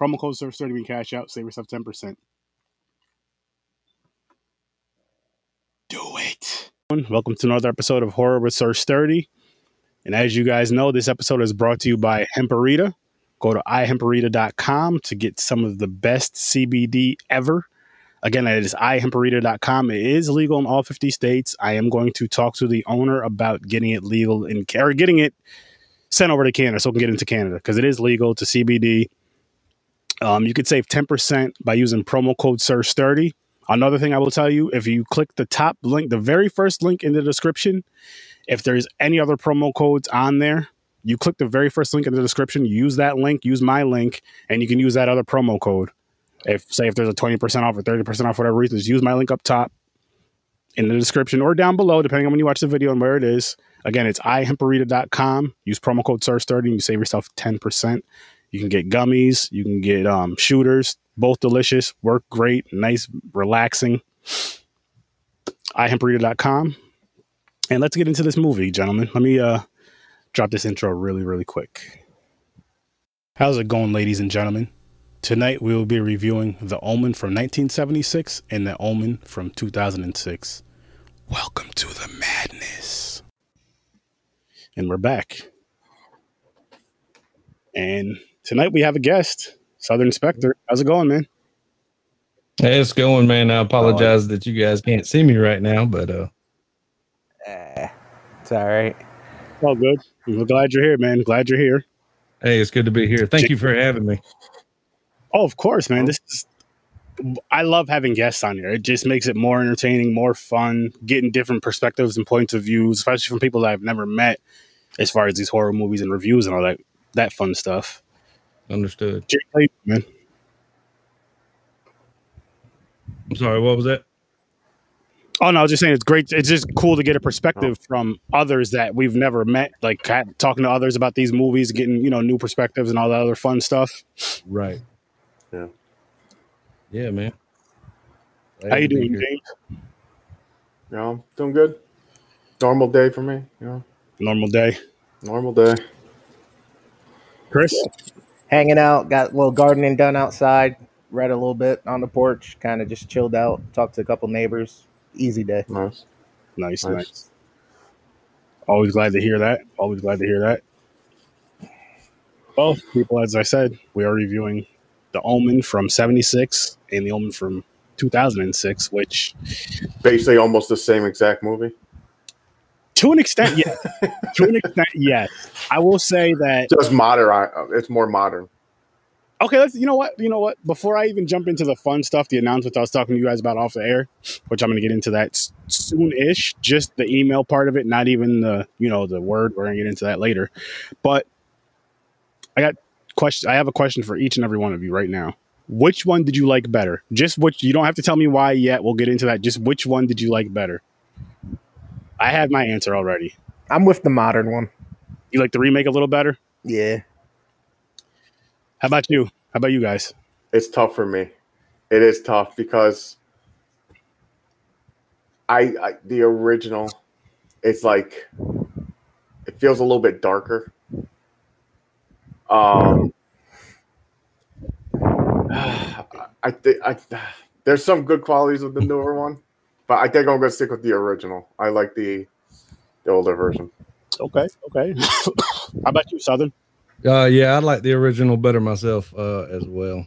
Promo code SURF30 when cash out. Save yourself 10%. Do it. Welcome to another episode of Horror with Sir Sturdy. And as you guys know, this episode is brought to you by Hemperita. Go to ihemperita.com to get some of the best CBD ever. Again, that is ihemperita.com. It is legal in all 50 states. I am going to talk to the owner about getting it legal in or getting it sent over to Canada so it can get into Canada because it is legal to CBD. Um, you could save 10% by using promo code SURS30. Another thing I will tell you if you click the top link, the very first link in the description, if there's any other promo codes on there, you click the very first link in the description, use that link, use my link, and you can use that other promo code. If say if there's a 20% off or 30% off, whatever reason, just use my link up top in the description or down below, depending on when you watch the video and where it is. Again, it's ihemperita.com. Use promo code SURS30 and you save yourself 10%. You can get gummies, you can get um, shooters, both delicious, work great, nice, relaxing. ihemperita.com. And let's get into this movie, gentlemen. Let me uh drop this intro really, really quick. How's it going, ladies and gentlemen? Tonight we will be reviewing The Omen from 1976 and The Omen from 2006. Welcome to the madness. And we're back. And tonight we have a guest, Southern Spectre. How's it going, man? Hey, it's going, man. I apologize that you guys can't see me right now, but uh, Uh, it's all right. All good. We're glad you're here, man. Glad you're here. hey, it's good to be here. Thank you for having me. Oh, of course, man. This is I love having guests on here. It just makes it more entertaining, more fun, getting different perspectives and points of views, especially from people that I've never met as far as these horror movies and reviews and all that that fun stuff. Understood. Jay, how man. I'm sorry. What was that? Oh no, I was just saying it's great. It's just cool to get a perspective oh. from others that we've never met, like talking to others about these movies, getting you know new perspectives and all that other fun stuff. Right. Yeah. Yeah, man. Glad How you doing, here. James? You know, doing good. Normal day for me. You know, Normal day, normal day. Chris. Hanging out, got a little gardening done outside, read a little bit on the porch, kind of just chilled out, talked to a couple neighbors. Easy day. Nice. Nice, Nice. nice. Always glad to hear that. Always glad to hear that. Well, people, as I said, we are reviewing The Omen from 76 and The Omen from 2006, which Basically, almost the same exact movie. To an extent, yes. to an extent, yes. I will say that Just modern. uh, It's more modern. Okay, let's. You know what? You know what? Before I even jump into the fun stuff, the announcement I was talking to you guys about off the air, which I'm going to get into that soon-ish. Just the email part of it, not even the you know the word. We're going to get into that later. But I got question. I have a question for each and every one of you right now. Which one did you like better? Just which. You don't have to tell me why yet. We'll get into that. Just which one did you like better? I have my answer already. I'm with the modern one. You like the remake a little better? Yeah. How about you? How about you guys? It's tough for me. It is tough because I, I the original. It's like it feels a little bit darker. Um, I think I there's some good qualities with the newer one, but I think I'm gonna stick with the original. I like the the older version. Okay, okay. How about you, Southern? Uh, yeah, I like the original better myself uh, as well.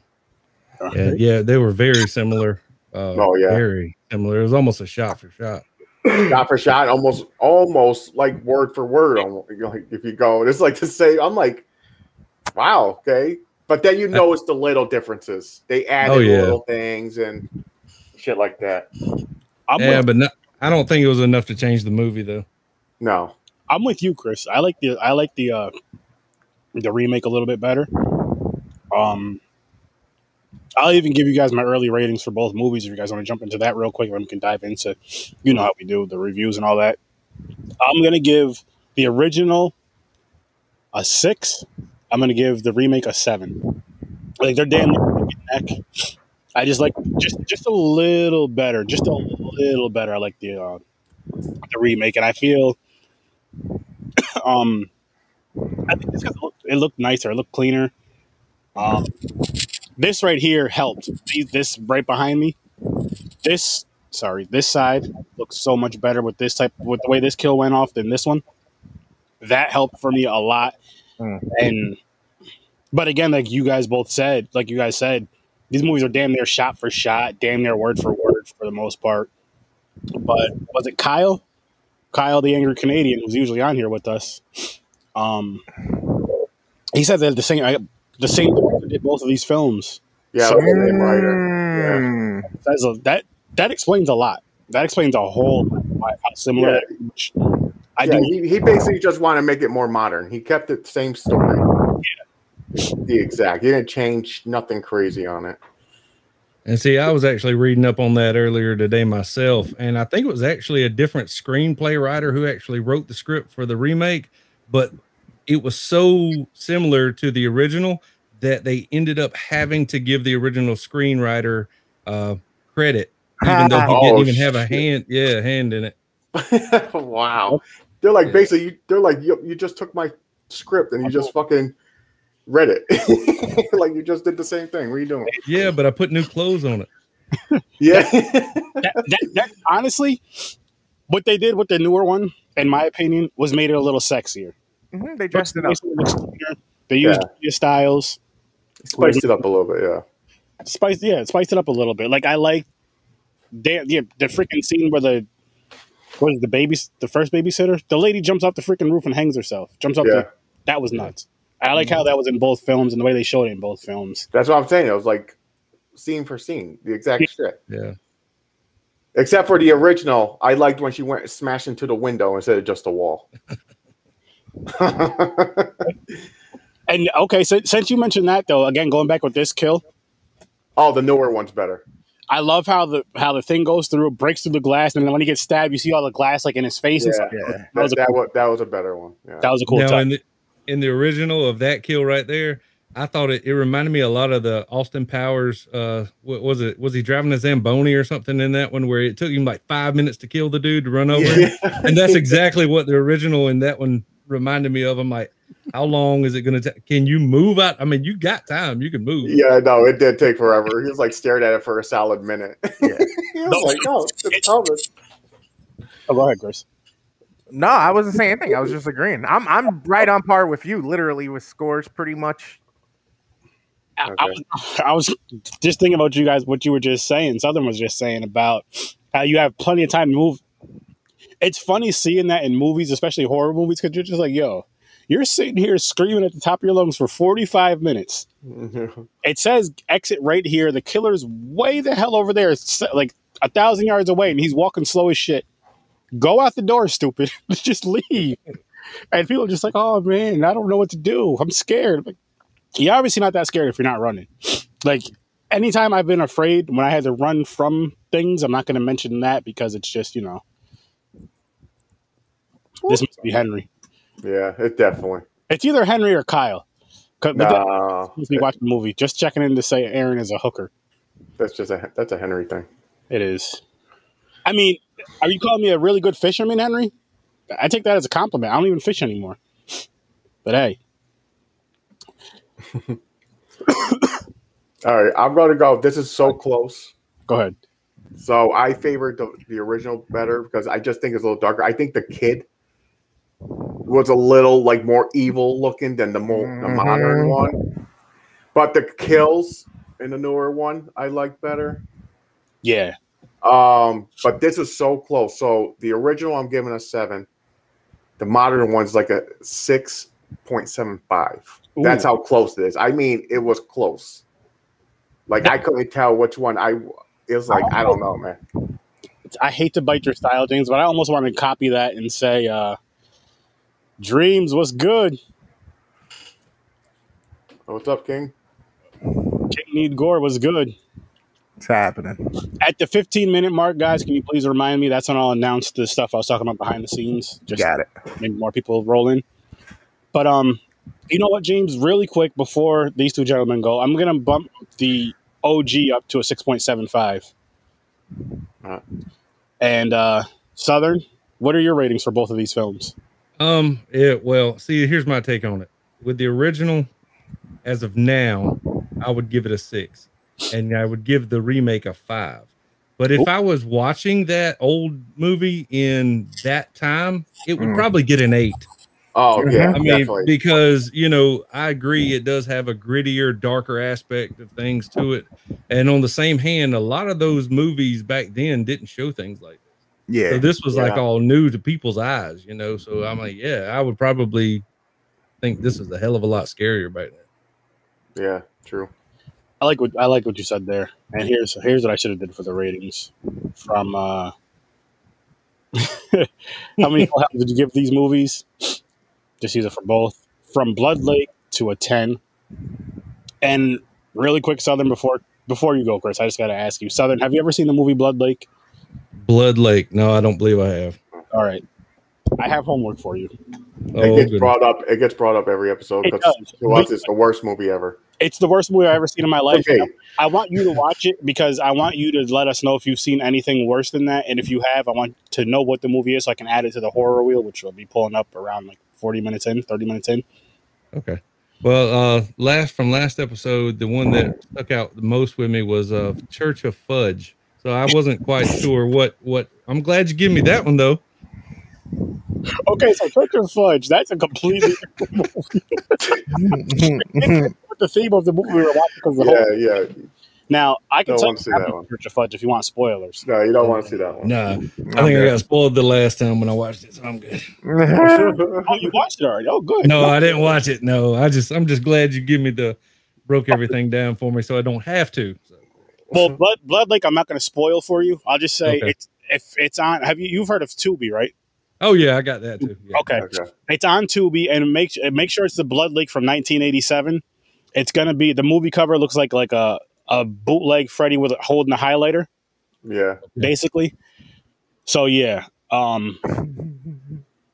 Yeah, yeah, they were very similar. Uh, Oh, yeah. very similar. It was almost a shot for shot. shot for shot, almost almost like word for word. Almost, like if you go, it's like to say, I'm like, wow, okay. But then you know it's the little differences. They added Oh, yeah. little things and shit like that. I'm, yeah, with, but no, I don't think it was enough to change the movie though. No, I'm with you, Chris. I like the I like the uh the remake a little bit better. Um, I'll even give you guys my early ratings for both movies if you guys want to jump into that real quick, and we can dive into, you know how we do the reviews and all that. I'm gonna give the original a six. I'm gonna give the remake a seven. Like they're damn near neck and neck. I just like just just a little better, just a little better. I like the uh, the remake, and I feel um I think it's 'cause it looked, it looked nicer, it looked cleaner. Um, this right here helped. This right behind me, this sorry, this side looks so much better with this type with the way this kill went off than this one. That helped for me a lot. Hmm. And but again, like you guys both said, like you guys said, these movies are damn near shot for shot, damn near word for word for the most part. But was it Kyle? Kyle, the angry Canadian, who's usually on here with us. Um, he said that the same I, the same director did both of these films. yeah, So- the same writer. Mm. That's a, that that explains a lot. That explains a whole lot why how similar. Yeah. which I Yeah, do. he, he basically just wanted to make it more modern. He kept the same story. The exact. He didn't change nothing crazy on it. And see, I was actually reading up on that earlier today myself, and I think it was actually a different screenplay writer who actually wrote the script for the remake, but it was so similar to the original that they ended up having to give the original screenwriter uh, credit, even though he Oh, didn't even have a hand, yeah, hand in it. wow. They're like Yeah. basically you, they're like you, you just took my script and you just fucking read it. like you just did the same thing. What are you doing? Yeah, but I put new clothes on it. Yeah. that, that, that honestly, what they did with the newer one, in my opinion, was made it a little sexier. Mhm, They dressed it up. They used yeah. styles. Spiced it up a little bit, yeah. Spiced, yeah, spiced it up a little bit. Like I like, damn, yeah, the freaking scene where the was the baby, the first babysitter, the lady jumps off the freaking roof and hangs herself. Jumps up. Yeah. The, that was nuts. I like how mm-hmm. that was in both films and the way they showed it in both films. That's what I'm saying. It was like scene for scene, the exact shit. Yeah. Except for the original, I liked when she went smashed into the window instead of just a wall. And okay, so since you mentioned that though, again going back with this kill, oh, the newer one's better. I love how the how the thing goes through, breaks through the glass, and then when he gets stabbed, you see all the glass like in his face. And Yeah. stuff. Yeah. That That, was a that, cool, was, that was a better one. Yeah. that was a cool now, touch. in the, in the original of that kill right there, I thought it, it reminded me a lot of the Austin Powers. Uh, what was it? Was he driving a Zamboni or something in that one where it took him like five minutes to kill the dude to run over? Yeah. And that's exactly what the original in that one reminded me of. I'm like, how long is it going to take? Can you move out? I mean, you got time. You can move. Yeah, no, it did take forever. He was like stared at it for a solid minute. Yeah. he was like, no, it's Elvis. oh, go ahead, Chris. No, I wasn't saying anything. I was just agreeing. I'm I'm right on par with you, literally with scores pretty much. I, I, was, I was just thinking about you guys, what you were just saying. Southern was just saying about how you have plenty of time to move. It's funny seeing that in movies, especially horror movies, because you're just like, yo, you're sitting here screaming at the top of your lungs for 45 minutes. It says exit right here. The killer's way the hell over there, it's like a thousand yards away, and he's walking slow as shit. Go out the door, stupid. just leave. And people are just like, oh man, I don't know what to do. I'm scared. Like, you're obviously not that scared if you're not running. Like anytime I've been afraid when I had to run from things, I'm not going to mention that because it's just you know this must be Henry. yeah, it definitely. It's either Henry or Kyle. No, if watch the movie, just checking in to say Aaron is a hooker. that's just a that's a Henry thing. It is. I mean, are you calling me a really good fisherman, Henry? I take that as a compliment. I don't even fish anymore. But hey, All right, I'm gonna go. This is so close. go ahead. So I favored the, the original better because I just think it's a little darker. I think the kid was a little like more evil looking than the more the mm-hmm. modern one. But the kills in the newer one I like better. Yeah. Um, but this is so close. So the original I'm giving a seven. The modern one's like a six point seven five. That's how close it is. I mean, it was close. Like I couldn't tell which one I. It was like I don't know, man. I hate to bite your style, James, but I almost want to copy that and say, uh, Dreams was good. What's up, King? King Need Gore was good. It's happening. At the 15 minute mark, guys, can you please remind me? That's when I'll announce the stuff I was talking about behind the scenes. Just Got it. make more people roll in. But um, you know what, James? Really quick before these two gentlemen go, I'm gonna bump the OG up to a 6.75. Alright. And uh, Southern, what are your ratings for both of these films? Um, yeah, well, see, here's my take on it. With the original, as of now, I would give it a six, and I would give the remake a five. But if Ooh. I was watching that old movie in that time, it would Mm. probably get an eight. Oh yeah, I mean, definitely. because you know, I agree it does have a grittier, darker aspect of things to it. And on the same hand, a lot of those movies back then didn't show things like this. Yeah. So this was like all new to people's eyes, you know. So I'm like, yeah, I would probably think this is a hell of a lot scarier back then. yeah, true. I like what I like what you said there. And here's here's what I should have did for the ratings. From uh how many hellhounds did you give these movies? Just use it for both. From Blood Lake to a ten. And really quick, Southern, before before you go, Chris, I just gotta ask you, Southern, have you ever seen the movie Blood Lake? Blood Lake. No, I don't believe I have. All right. I have homework for you. Oh, it gets goodness. brought up. It gets brought up every episode It because does. to us it's the worst movie ever. It's the worst movie I've ever seen in my life. Okay, I want you to watch it because I want you to let us know if you've seen anything worse than that. And if you have, I want to know what the movie is so I can add it to the horror wheel, which will be pulling up around like 40 minutes in, 30 minutes in. Okay. Well, uh, last from last episode, the one that stuck out the most with me was uh, Church of Fudge. So I wasn't quite sure what what. I'm glad you give me that one though. Okay, so Church of Fudge, that's a completely the theme of the movie we were watching because the whole. yeah, yeah. Now, I can Don't tell you see that one. to Church of Fudge if you want spoilers. No, you don't want to see that one. Nah, I think I got spoiled the last time when I watched it, so I'm good. Oh, you watched it already? Oh, good. No, I didn't watch it. No, I just I'm just glad you give me the broke everything down for me, so I don't have to. So, Well, Blood, Blood Lake, I'm not going to spoil for you. I'll just say Okay. it's if it's on. Have you you've heard of Tubi, right? Oh yeah, I got that too. Yeah. Okay, Okay. it's on Tubi, and make make sure it's the Blood Lake from 1987. It's gonna be the movie cover looks like like a a bootleg Freddy with holding a highlighter, Yeah. basically. So yeah, um,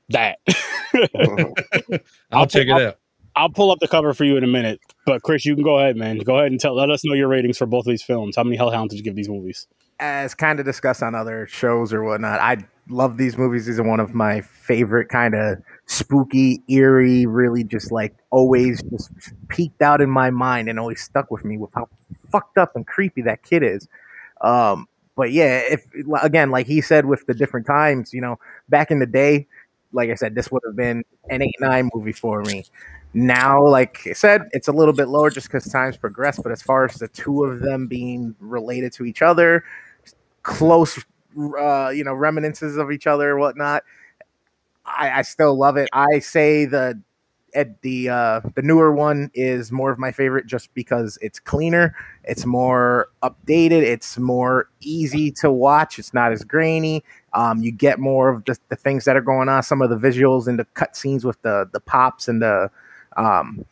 that I'll check it out. I'll pull up the cover for you in a minute. But Chris, you can go ahead, man. Go ahead and tell let us know your ratings for both of these films. How many Hellhounds did you give these movies? As kind of discussed on other shows or whatnot, I love these movies. These are one of my favorite kind of spooky, eerie, really just like always just peeked out in my mind and always stuck with me with how fucked up and creepy that kid is. Um, but yeah, if again, like he said, with the different times, you know, back in the day, like I said, this would have been an eight nine movie for me. Now, like I said, it's a little bit lower just because times progress. But as far as the two of them being related to each other, close, uh, you know, reminiscences of each other, whatnot, I, I still love it. I say the at the uh, the newer one is more of my favorite just because it's cleaner, it's more updated, it's more easy to watch, it's not as grainy. Um, you get more of the, the things that are going on, some of the visuals and the cut scenes with the the pops and the um,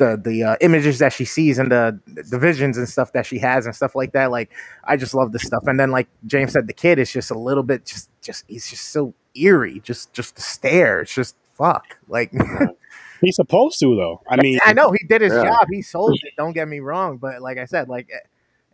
the the uh, images that she sees and the the visions and stuff that she has and stuff like that. Like I just love this stuff. And then like James said, the kid is just a little bit just just he's just so eerie. Just just the stare. It's just fuck. Like He's supposed to though. I mean, I know he did his Yeah. job. He sold it. Don't get me wrong, but like I said, like eh,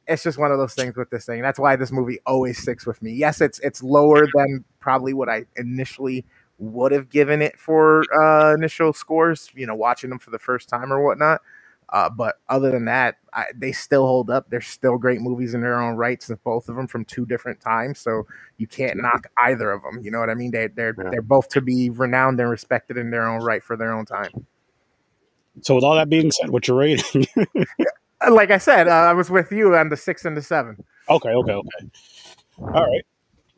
it's just one of those things with this thing. That's why this movie always sticks with me. Yes, it's it's lower than probably what I initially would have given it for uh, initial scores. You know, watching them for the first time or whatnot. Uh, but other than that, I, they still hold up. They're still great movies in their own rights, and both of them from two different times. So you can't knock either of them. You know what I mean? They, they're Yeah. they're both to be renowned and respected in their own right for their own time. so with all that being said, what's your rating? like I said, uh, I was with you on the six and the seven. Okay, okay, okay. All right.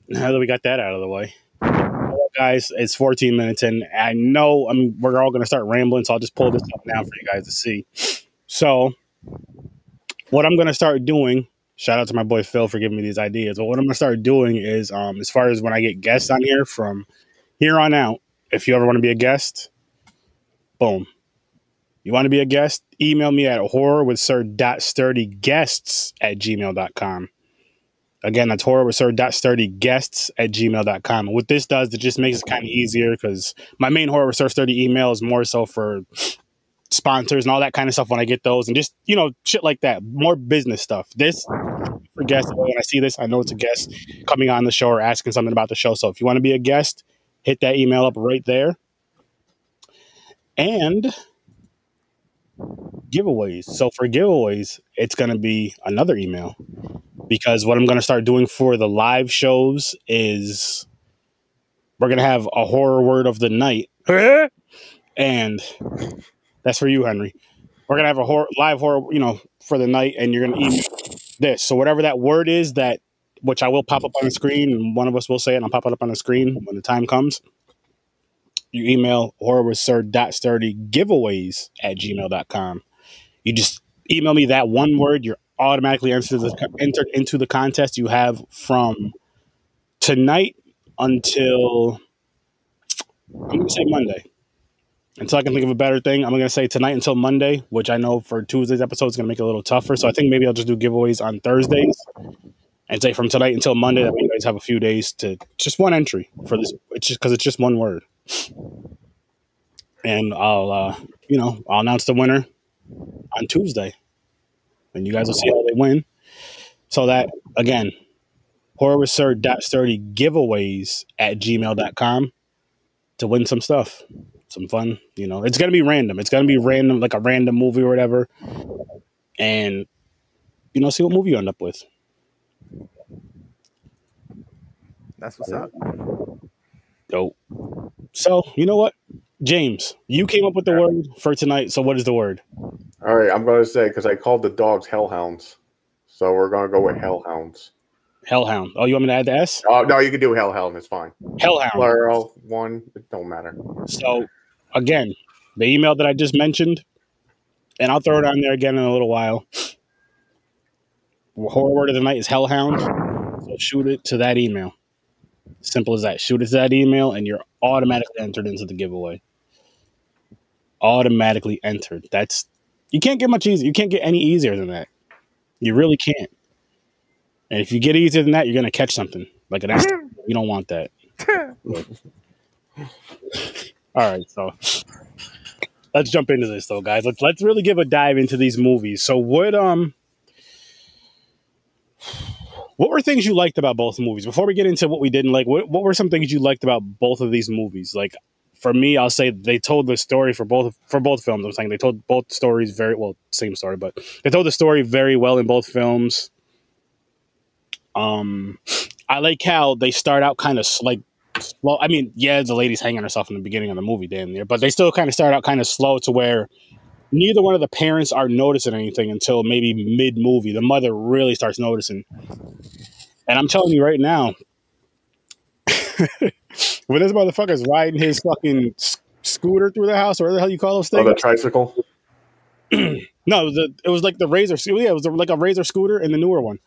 Now that we got that out of the way, Well, guys, it's 14 minutes and I know I mean we're all going to start rambling, so I'll just pull this up now for you guys to see. So, what I'm going to start doing. Shout out to my boy Phil for giving me these ideas. But what I'm going to start doing is, um, as far as when I get guests on here from here on out, if you ever want to be a guest, boom. You want to be a guest? Email me at horrorwithsir.sturdyguests at gmail.com. Again, that's horrorwithsir.sturdyguests at gmail.com. What this does, it just makes it kind of easier because my main Horror with Sir Sturdy email is more so for sponsors and all that kind of stuff when I get those and just, you know, shit like that. More business stuff. This for guests, when I see this, I know it's a guest coming on the show or asking something about the show. So if you want to be a guest, hit that email up right there. And giveaways. So for giveaways, it's going to be another email because what I'm going to start doing for the live shows is we're going to have a horror word of the night. Uh-huh. And that's for you, Henry. We're going to have a horror, live horror, you know, for the night, and you're going to eat this. So whatever that word is that, which I will pop up on the screen, and one of us will say it, and I'll pop it up on the screen when the time comes. You email horrorwithsir.sturdy giveaways at gmail.com. You just email me that one word, you're automatically entered, the, entered into the contest you have from tonight until I'm going to say Monday. Until I can think of a better thing, I'm going to say tonight until Monday, which I know for Tuesday's episode is going to make it a little tougher. So I think maybe I'll just do giveaways on Thursdays and say from tonight until Monday that you guys have a few days to just one entry for this. It's just because it's just one word. And I'll, uh, you know, I'll announce the winner on Tuesday. And you guys will see how they win. So that, again, horrorwithsir.sturdy giveaways at gmail.com to win some stuff. Some fun. You know, it's going to be random. It's going to be random, like a random movie or whatever. And, you know, see what movie you end up with. That's what's up. Dope. So, you know what? James, you came up with the word for tonight. So, what is the word? All right, I'm going to say because I called the dogs hellhounds, so we're going to go with hellhounds. Hellhound. Oh, you want me to add the S? Oh no, you can do hellhound. It's fine. Hellhound. Plural one. It don't matter. So, again, the email that I just mentioned, and I'll throw it on there again in a little while. Horror word of the night is hellhound. So, shoot it to that email. Simple as that. Shoot it to that email, and you're automatically entered into the giveaway. Automatically entered. That's you can't get much easier. You can't get any easier than that. You really can't. And if you get easier than that, you're gonna catch something like an. You don't want that. All right, so let's jump into this though, guys. Let's let's really give a dive into these movies. So what um what were things you liked about both movies? Before we get into what we didn't like, what, what were some things you liked about both of these movies? Like for me, I'll say they told the story for both for both films. I'm saying they told both stories very well, same story, but they told the story very well in both films. Um, I like how they start out kind of like well, I mean, yeah, the lady's hanging herself in the beginning of the movie, damn near, but they still kind of start out kind of slow to where neither one of the parents are noticing anything until maybe mid movie. The mother really starts noticing, and I'm telling you right now, when this motherfucker's riding his fucking scooter through the house, or whatever the hell you call those things. Oh, the tricycle. No, the, it was like the razor. Scooter. Yeah, it was like a razor scooter in the newer one.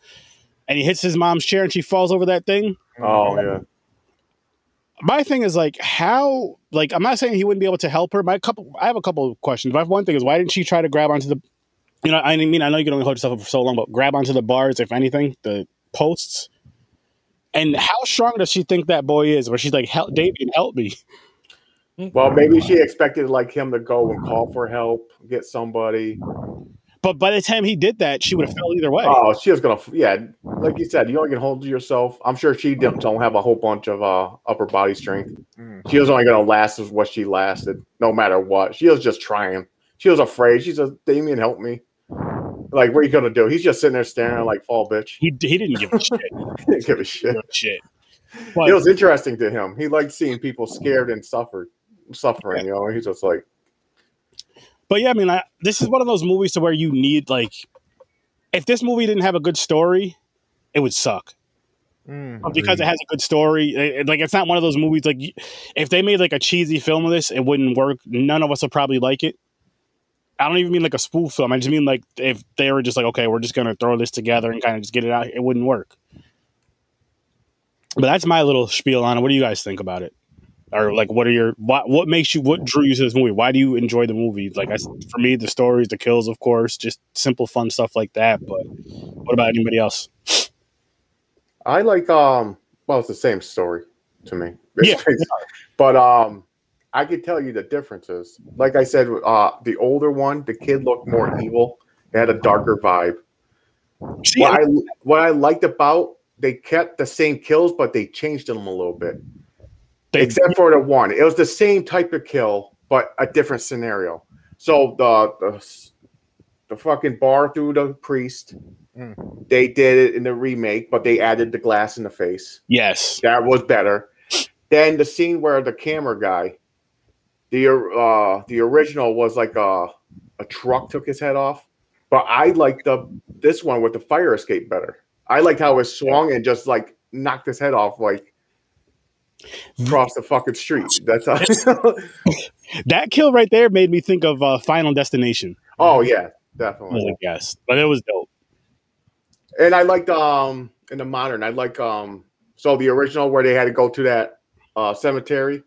And he hits his mom's chair, and she falls over that thing. Oh yeah. My thing is like how like I'm not saying he wouldn't be able to help her. My couple, I have a couple of questions. My one thing is why didn't she try to grab onto the, you know, I mean I know you can only hold yourself up for so long, but grab onto the bars if anything, the posts. And how strong does she think that boy is? Where she's like, "Help, Damien, help me." Well, maybe she expected like him to go and call for help, get somebody. But by the time he did that, she would have fell either way. Oh, she was gonna. Yeah, like you said, you only can hold of yourself. I'm sure she don't, don't have a whole bunch of uh, upper body strength. Mm. She was only gonna last as what she lasted, no matter what. She was just trying. She was afraid. She said, "Damien, help me." Like, what are you gonna do? He's just sitting there staring like fall bitch. He he didn't give a shit. He didn't give a shit. shit. It was interesting to him. He liked seeing people scared and suffered, suffering. You know, he's just like, But yeah, I mean, I, this is one of those movies to where you need like if this movie didn't have a good story, it would suck. Mm. But because it has a good story, it- it- like it's not one of those movies like if they made like a cheesy film of this, it wouldn't work. None of us would probably like it. I don't even mean like a spoof film. I just mean like if they were just like, okay, we're just gonna throw this together and kind of just get it out, it wouldn't work. But that's my little spiel on it. What do you guys think about it? Or like, what are your what what makes you what drew you to this movie? Why do you enjoy the movie? Like, I, for me, the stories, the kills, of course, just simple, fun stuff like that. But what about anybody else? I like um well it's the same story to me. Yeah. but um I could tell you the differences. Like I said, uh the older one, the kid looked more evil. It had a darker vibe. See, What I what I liked about they kept the same kills, but they changed them a little bit. they, except for the one. It was the same type of kill, but a different scenario. So the the, the fucking bar through the priest, Mm. they did it in the remake, but they added the glass in the face. yes, That was better. Then the scene where the camera guy, the uh the original was like a a truck took his head off, but I like the this one with the fire escape better. I liked how it swung and just like knocked his head off like across the fucking street. That's how. that kill right there made me think of uh, Final Destination. oh yeah, I was definitely. yes, but it was dope. And I liked um in the modern. I like um so the original where they had to go to that uh cemetery.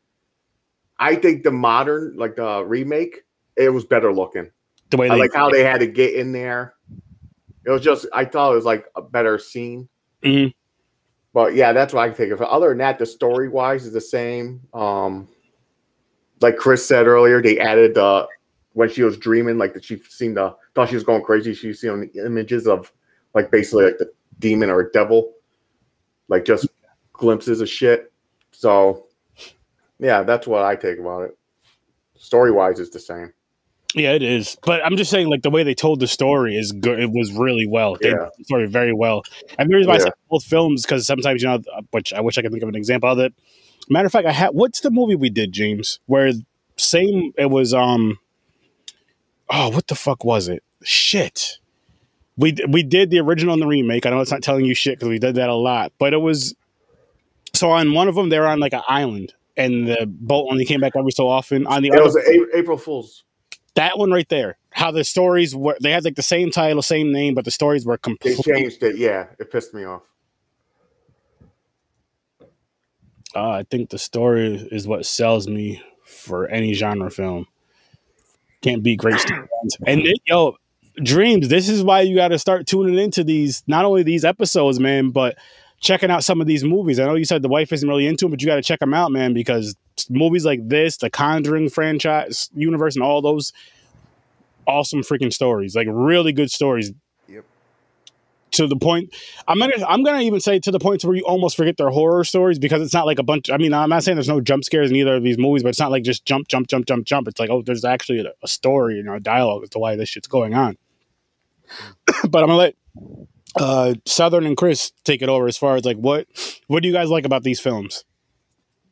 I think the modern like the remake it was better looking. The way I like how they had to get in there. It was just I thought it was like a better scene. Mhm. But yeah, that's what I can think of. Other than that, the story wise is the same. Um, like Chris said earlier, they added uh when she was dreaming, like that she seemed to thought she was going crazy. She was seeing images of like basically like the demon or devil, like just glimpses of shit. So yeah, that's what I take about it. Story wise, is the same. Yeah, it is. But I'm just saying, like the way they told the story is good. It was really well. They Yeah. story very well. And the reason why I Yeah. say both films because sometimes you know, which I wish I could think of an example of it. Matter of fact, I had what's the movie we did, James? Where same it was um. Oh, what the fuck was it? Shit. We we did the original and the remake. I know it's not telling you shit because we did that a lot, but it was. So on one of them, they were on like an island, and the boat only came back every so often. On the It was a- April Fool's. that one right there. How the stories were, they had like the same title, same name, but the stories were They completely. changed it. Yeah, it pissed me off. Uh, I think the story is what sells me for any genre film. Can't beat great storylines. And it, yo, dreams. This is why you got to start tuning into these. Not only these episodes, man, but checking out some of these movies. I know you said the wife isn't really into them, but you got to check them out, man, because movies like this, the Conjuring franchise universe, and all those awesome freaking stories, like really good stories. Yep. To the point, I'm gonna, I'm gonna even say to the point to where you almost forget their horror stories because it's not like a bunch. I mean, I'm not saying there's no jump scares in either of these movies, but it's not like just jump, jump, jump, jump, jump. It's like, oh, there's actually a, a story, you know, a dialogue as to why this shit's going on. but I'm gonna let uh, Southern and Chris take it over as far as like what, what do you guys like about these films?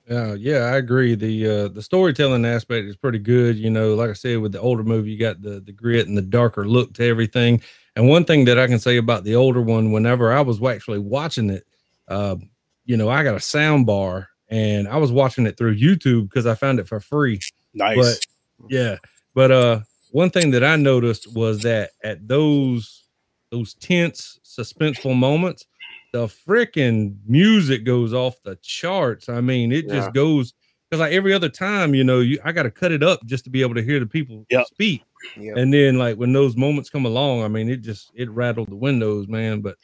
Uh, yeah, I agree. The uh, the storytelling aspect is pretty good. You know, like I said, with the older movie, you got the the grit and the darker look to everything. And one thing that I can say about the older one, whenever I was actually watching it, uh, you know, I got a sound bar and I was watching it through YouTube because I found it for free. Nice. But yeah, but uh, one thing that I noticed was that at those those tense, suspenseful moments, the freaking music goes off the charts. I mean, it Yeah. just goes because like every other time, you know, you I got to cut it up just to be able to hear the people Yep. speak. Yep. And then like when those moments come along, I mean, it just it rattled the windows, man. But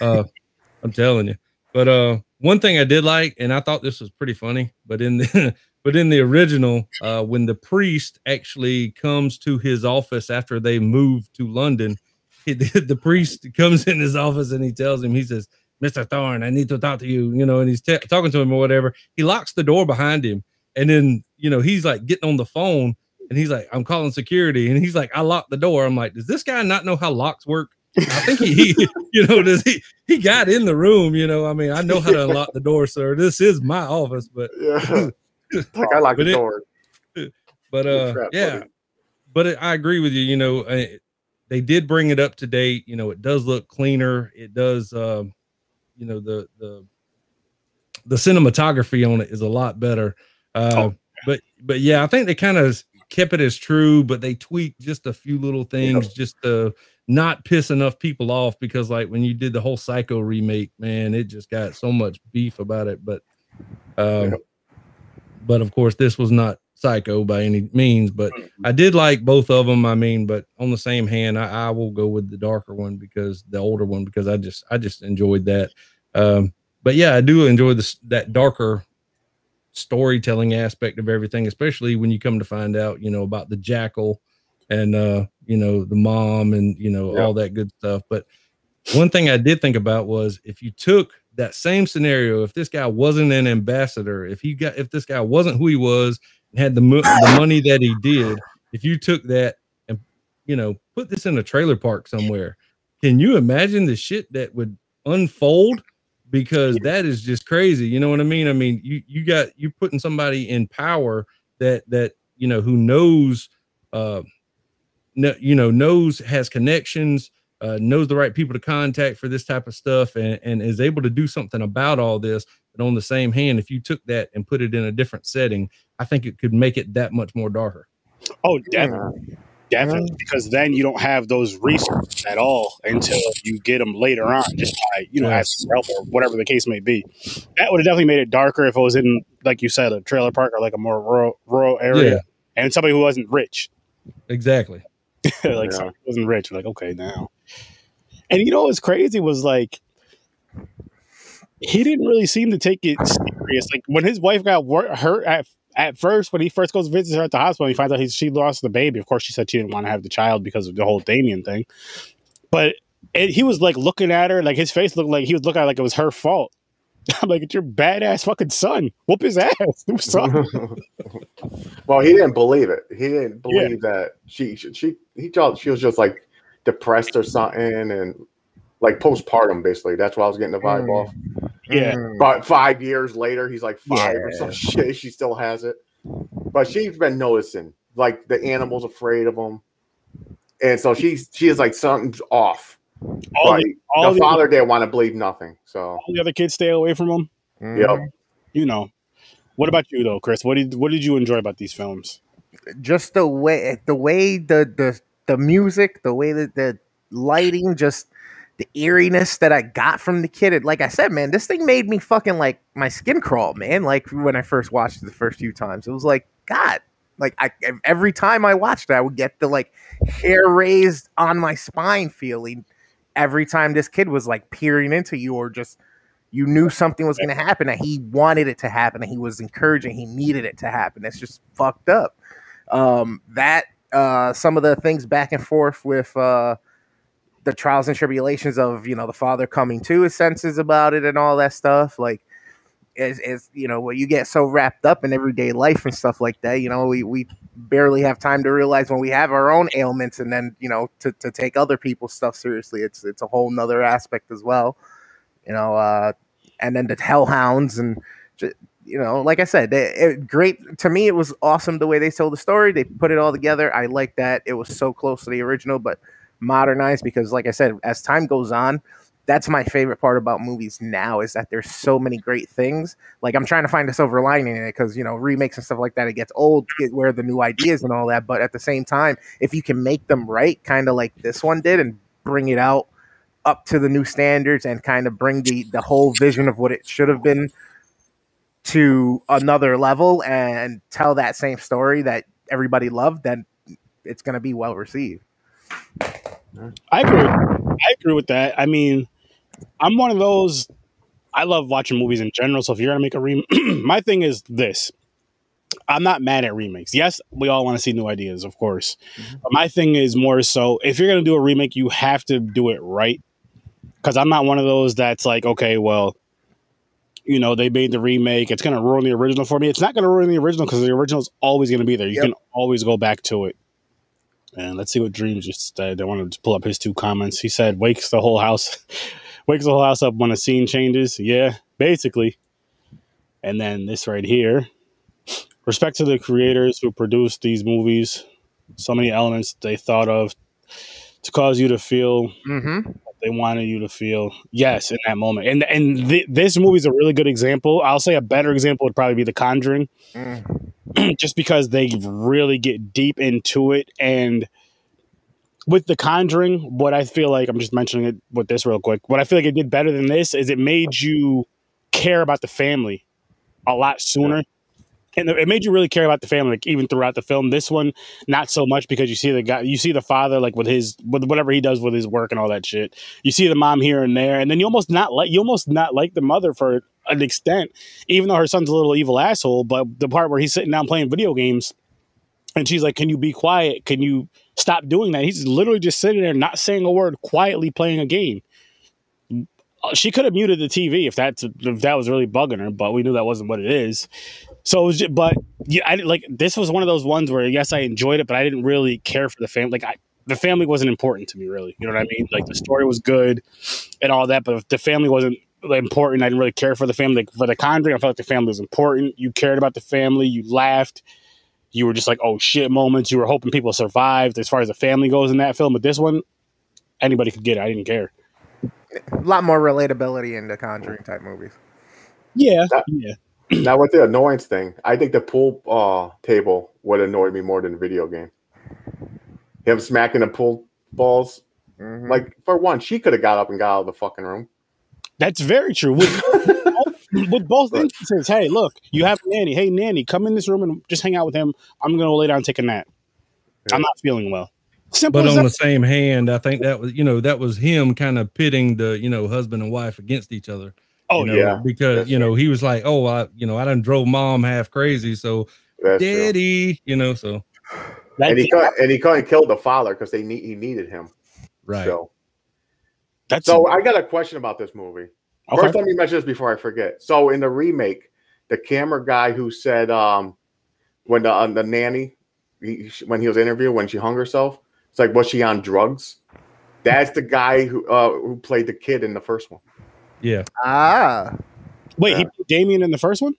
uh, I'm telling you. But uh, one thing I did like, and I thought this was pretty funny, but in the but in the original, uh, when the priest actually comes to his office after they move to London, he, the priest comes in his office and he tells him, he says, "Mr. Thorne, I need to talk to you," you know, and he's t- talking to him or whatever. He locks the door behind him, and then you know he's like getting on the phone, and he's like, "I'm calling security," and he's like, "I locked the door." I'm like, "Does this guy not know how locks work?" I think he, he you know, does he he got in the room, you know. I mean, I know how to unlock the door, sir. This is my office, but Yeah, like I like But the it- door. but uh yeah buddy. but it, i agree with you you know uh, they did bring it up to date. You know, it does look cleaner. It does, uh, you know, the the the cinematography on it is a lot better. Uh, oh. But but yeah, I think they kind of kept it as true, but they tweaked just a few little things just to not piss enough people off because like when you did the whole Psycho remake, man, it just got so much beef about it. But um, but of course, this was not Psycho by any means. But I did like both of them. I mean, but on the same hand, I, I will go with the darker one because the older one because I just I just enjoyed that. Um, but yeah, I do enjoy this that darker storytelling aspect of everything, especially when you come to find out, you know, about the jackal and uh, you know, the mom and you know, all that good stuff. But one thing I did think about was if you took that same scenario, if this guy wasn't an ambassador, if he got if this guy wasn't who he was had the, mo- the money that he did, if you took that and you know, put this in a trailer park somewhere, can you imagine the shit that would unfold because that is just crazy. You know what I mean? I mean, you you got you putting somebody in power that that you know who knows uh no, you know knows has connections uh, knows the right people to contact for this type of stuff and, and is able to do something about all this but on the same hand if you took that and put it in a different setting i think it could make it that much more darker oh definitely Definitely, because then you don't have those resources at all until you get them later on, just by you know asking help or whatever the case may be. That would have definitely made it darker if it was in, like you said, a trailer park or like a more rural rural area, yeah. and somebody who wasn't rich. Exactly. like yeah. somebody who wasn't rich, like okay now. And you know what's crazy was like he didn't really seem to take it serious. Like when his wife got hurt at at first, when he first goes to visit her at the hospital, he finds out he, she lost the baby. Of course, she said she didn't want to have the child because of the whole Damien thing. But it, he was like looking at her, like his face looked like he was looking at like it was her fault. I'm like, it's your badass fucking son. Whoop his ass. well, he didn't believe it. He didn't believe yeah. that she, she, she, he thought she was just like depressed or something and like postpartum, basically. That's why I was getting the vibe mm. off. Yeah. Mm. But five years later, he's like five yeah. or some shit. She still has it. But she's been noticing, like the animals afraid of him. And so she's she is like something's off. All like, the, all the, the father didn't want to believe nothing. So all the other kids stay away from him. Mm. Yep. You know. What about you though, Chris? What did what did you enjoy about these films? Just the way the way the the the music, the way that the lighting, just the eeriness that I got from the kid. It, like I said, man, this thing made me fucking like my skin crawl, man. Like when I first watched it the first few times, it was like, God, like I every time I watched it, I would get the like hair raised on my spine feeling every time this kid was like peering into you or just you knew something was going to happen and he wanted it to happen and he was encouraging he needed it to happen it's just fucked up um that uh some of the things back and forth with uh the trials and tribulations of you know the father coming to his senses about it and all that stuff like is, is you know where you get so wrapped up in everyday life and stuff like that you know we, we barely have time to realize when we have our own ailments and then you know to, to take other people's stuff seriously it's it's a whole nother aspect as well you know uh and then the hellhounds and you know like i said it, great to me it was awesome the way they told the story they put it all together i like that it was so close to the original but modernized because like I said, as time goes on, that's my favorite part about movies now is that there's so many great things. Like I'm trying to find a silver lining in it because you know remakes and stuff like that it gets old, get where the new ideas and all that. But at the same time, if you can make them right, kind of like this one did, and bring it out up to the new standards and kind of bring the the whole vision of what it should have been to another level and tell that same story that everybody loved, then it's going to be well received. I agree. I agree with that. I mean, I'm one of those. I love watching movies in general. So if you're gonna make a remake, my thing is this: I'm not mad at remakes. Yes, we all want to see new ideas, of course. Mm-hmm. But my thing is more so if you're gonna do a remake, you have to do it right. Because I'm not one of those that's like, okay, well, you know, they made the remake. It's gonna ruin the original for me. It's not gonna ruin the original because the original is always gonna be there. You yep. can always go back to it. And let's see what Dreams just said. I want to pull up his two comments. He said, "Wakes the whole house, wakes the whole house up when a scene changes." Yeah, basically. And then this right here, respect to the creators who produced these movies. So many elements they thought of to cause you to feel Mm-hmm. They wanted you to feel. Yes, in that moment. And and th- this movie is a really good example. I'll say a better example would probably be The Conjuring, Mm. just because they really get deep into it. And with The Conjuring, what I feel like I'm just mentioning it with this real quick. What I feel like it did better than this is it made you care about the family a lot sooner. And it made you really care about the family, like even throughout the film. This one, not so much because you see the guy, you see the father, like with his, with whatever he does with his work and all that shit. You see the mom here and there, and then you almost not like, you almost not like the mother for an extent, even though her son's a little evil asshole. But the part where he's sitting down playing video games, and she's like, "Can you be quiet? Can you stop doing that?" He's literally just sitting there, not saying a word, quietly playing a game. She could have muted the TV if that's if that was really bugging her, but we knew that wasn't what it is. So, it was just, but yeah, I didn't- like this was one of those ones where yes, I enjoyed it, but I didn't really care for the family. Like I, the family wasn't important to me, really. You know what I mean? Like the story was good and all that, but if the family wasn't important, I didn't really care for the family. Like, for the Conjuring, I felt like the family was important. You cared about the family. You laughed. You were just like, oh shit, moments. You were hoping people survived as far as the family goes in that film. But this one, anybody could get it. I didn't care. A lot more relatability in the Conjuring type movies. Yeah, That- yeah. Now with the annoyance thing, I think the pool uh, table would annoy me more than the video game. Him smacking the pool balls. Mhm. Like for one, she could have got up and got out of the fucking room. That's very true. With, with both instances, hey, look, you have a nanny. Hey, nanny, come in this room and just hang out with him. I'm going to lay down and take a nap. I'm not feeling well. Simple But on that. the same hand, I think that was you know that was him kind of pitting the you know husband and wife against each other. Oh, you know, yeah. because That's you know he was like, oh, I you know I done drove mom half crazy, so That's true. daddy, you know, so And he couldn't, and he couldn't kill the father because they need he needed him. right. So, that's so I got a question about this movie. okay. First, let me mention this before I forget. So in the remake, the camera guy who said um, when the uh, the nanny he, when he was interviewed when she hung herself, it's like was she on drugs? That's the guy who uh, who played the kid in the first one. Yeah, Ah, Wait, he put Damien in the first one?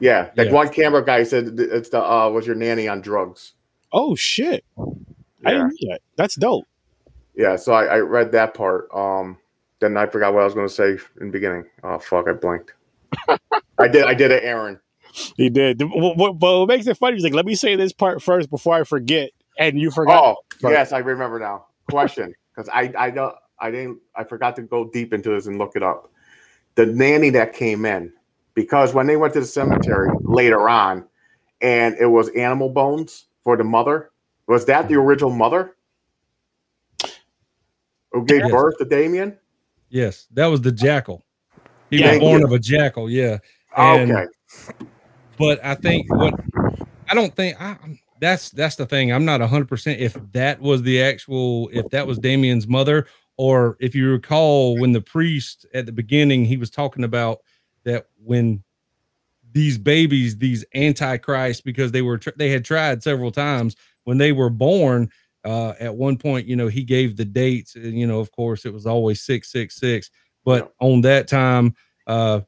Yeah, that Yeah. one camera guy said it's the uh, was your nanny on drugs. Oh, shit. I didn't know that. That's dope. yeah. So I, I read that part. Um, then I forgot what I was going to say in the beginning. Oh fuck, I blanked. I did. I did it, Aaron. He did. What, what, but what makes it funny is like, let me say this part first before I forget. And you forgot. Oh, yes, I remember now. Question, because I I don't I didn't I forgot to go deep into this and look it up. The nanny that came in, because when they went to the cemetery later on, and it was animal bones for the mother. Was that the original mother who gave Yes. birth to Damien? yes, that was the jackal. He Yeah. was born you. of a jackal. Yeah, And- okay, but I think what I don't think I, that's that's the thing. I'm not 100 percent if that was the actual if that was Damien's mother or if you recall when the priest at the beginning he was talking about that when these babies these antichrist because they were they had tried several times when they were born uh at one point you know he gave the dates and you know of course it was always 666 but on that time uh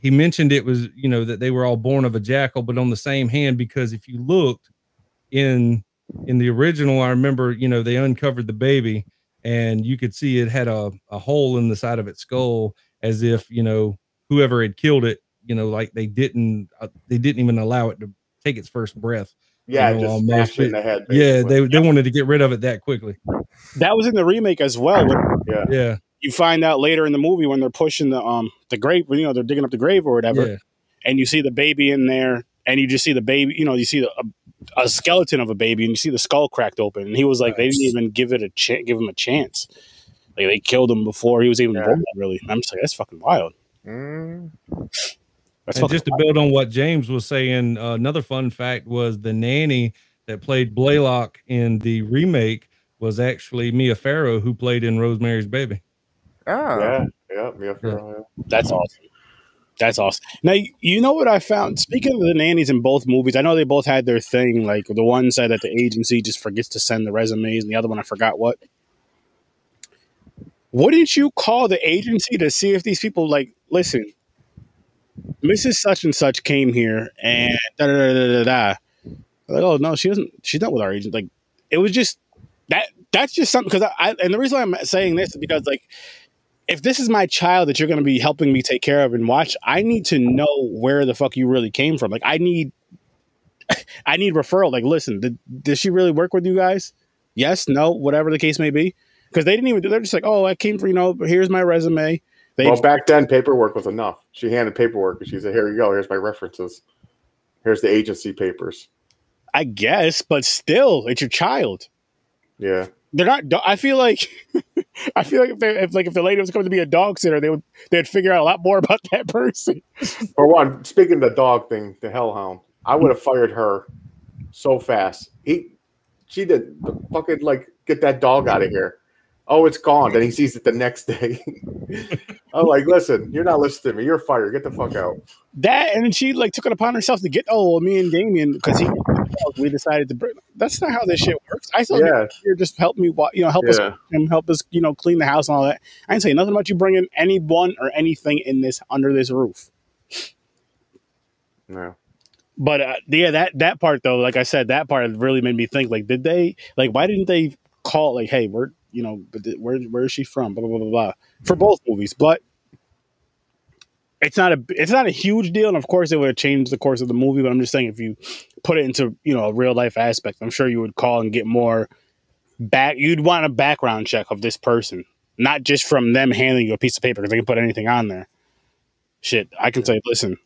he mentioned it was you know that they were all born of a jackal but on the same hand because if you looked in in the original i remember you know they uncovered the baby and you could see it had a, a hole in the side of its skull as if you know whoever had killed it you know like they didn't uh, they didn't even allow it to take its first breath yeah, you know, just almost smashed it in the head. yeah basically. they, they wanted to get rid of it that quickly That was in the remake as well. Yeah, yeah you find out later in the movie when they're pushing the um the grave, you know, they're digging up the grave or whatever, yeah and you see the baby in there, and you just see the baby, you know, you see the, a, a skeleton of a baby, and you see the skull cracked open, and he was like, they didn't even give it a ch- give him a chance. Like they killed him before he was even Yeah. born. Really, And I'm just like, that's fucking wild. Mm. That's and fucking just to build on what James was saying, uh, another fun fact was the nanny that played Blaylock in the remake was actually Mia Farrow, who played in Rosemary's Baby. Oh. yeah, yeah. Mia Farrow, yeah. That's awesome. That's awesome. Now you know what I found. Speaking of the nannies in both movies, I know they both had their thing. Like the one said that the agency just forgets to send the resumes, and the other one I forgot what. Wouldn't you call the agency to see if these people like listen? Mrs. Such and Such came here and da da da da da. Like, oh no, she doesn't. She's not with our agent. Like, it was just that that's just something because I, I and the reason I'm saying this is because like if this is my child that you're going to be helping me take care of and watch, I need to know where the fuck you really came from. Like I need I need referral. Like, listen, did, did she really work with you guys? Yes, no, whatever the case may be. Because they didn't even. They're just like, oh, I came for you know. Here's my resume. They well, back then, paperwork was enough. She handed paperwork and she said, "Here you go. Here's my references. Here's the agency papers." I guess, but still, it's your child. Yeah, they're not. I feel like, I feel like if, they, if like if the lady was coming to be a dog sitter, they would they'd figure out a lot more about that person. For one, speaking of the dog thing, the hellhound, I would have fired her so fast. He, she did the fucking like get that dog out of here. Oh, it's gone. Then he sees it the next day. I'm like, listen, you're not listening to me. You're fired. Get the fuck out. That and she like took it upon herself to get oh well, me and Damien because he we decided to bring. That's not how this shit works. I thought Yeah. you just help me, you know, help us Yeah. and help us, you know, clean the house and all that. I didn't say nothing about you bringing anyone or anything in this under this roof. No. But uh, yeah, that that part though, like I said, that part really made me think. Like, did they like? Why didn't they call like, hey, where you know, but th- where where is she from? Blah blah blah blah. for both movies, but it's not a it's not a huge deal, and of course it would have changed the course of the movie. But I'm just saying, if you put it into you know a real life aspect, I'm sure you would call and get more back. You'd want a background check of this person, not just from them handing you a piece of paper because they can put anything on there. Shit, I can say, listen,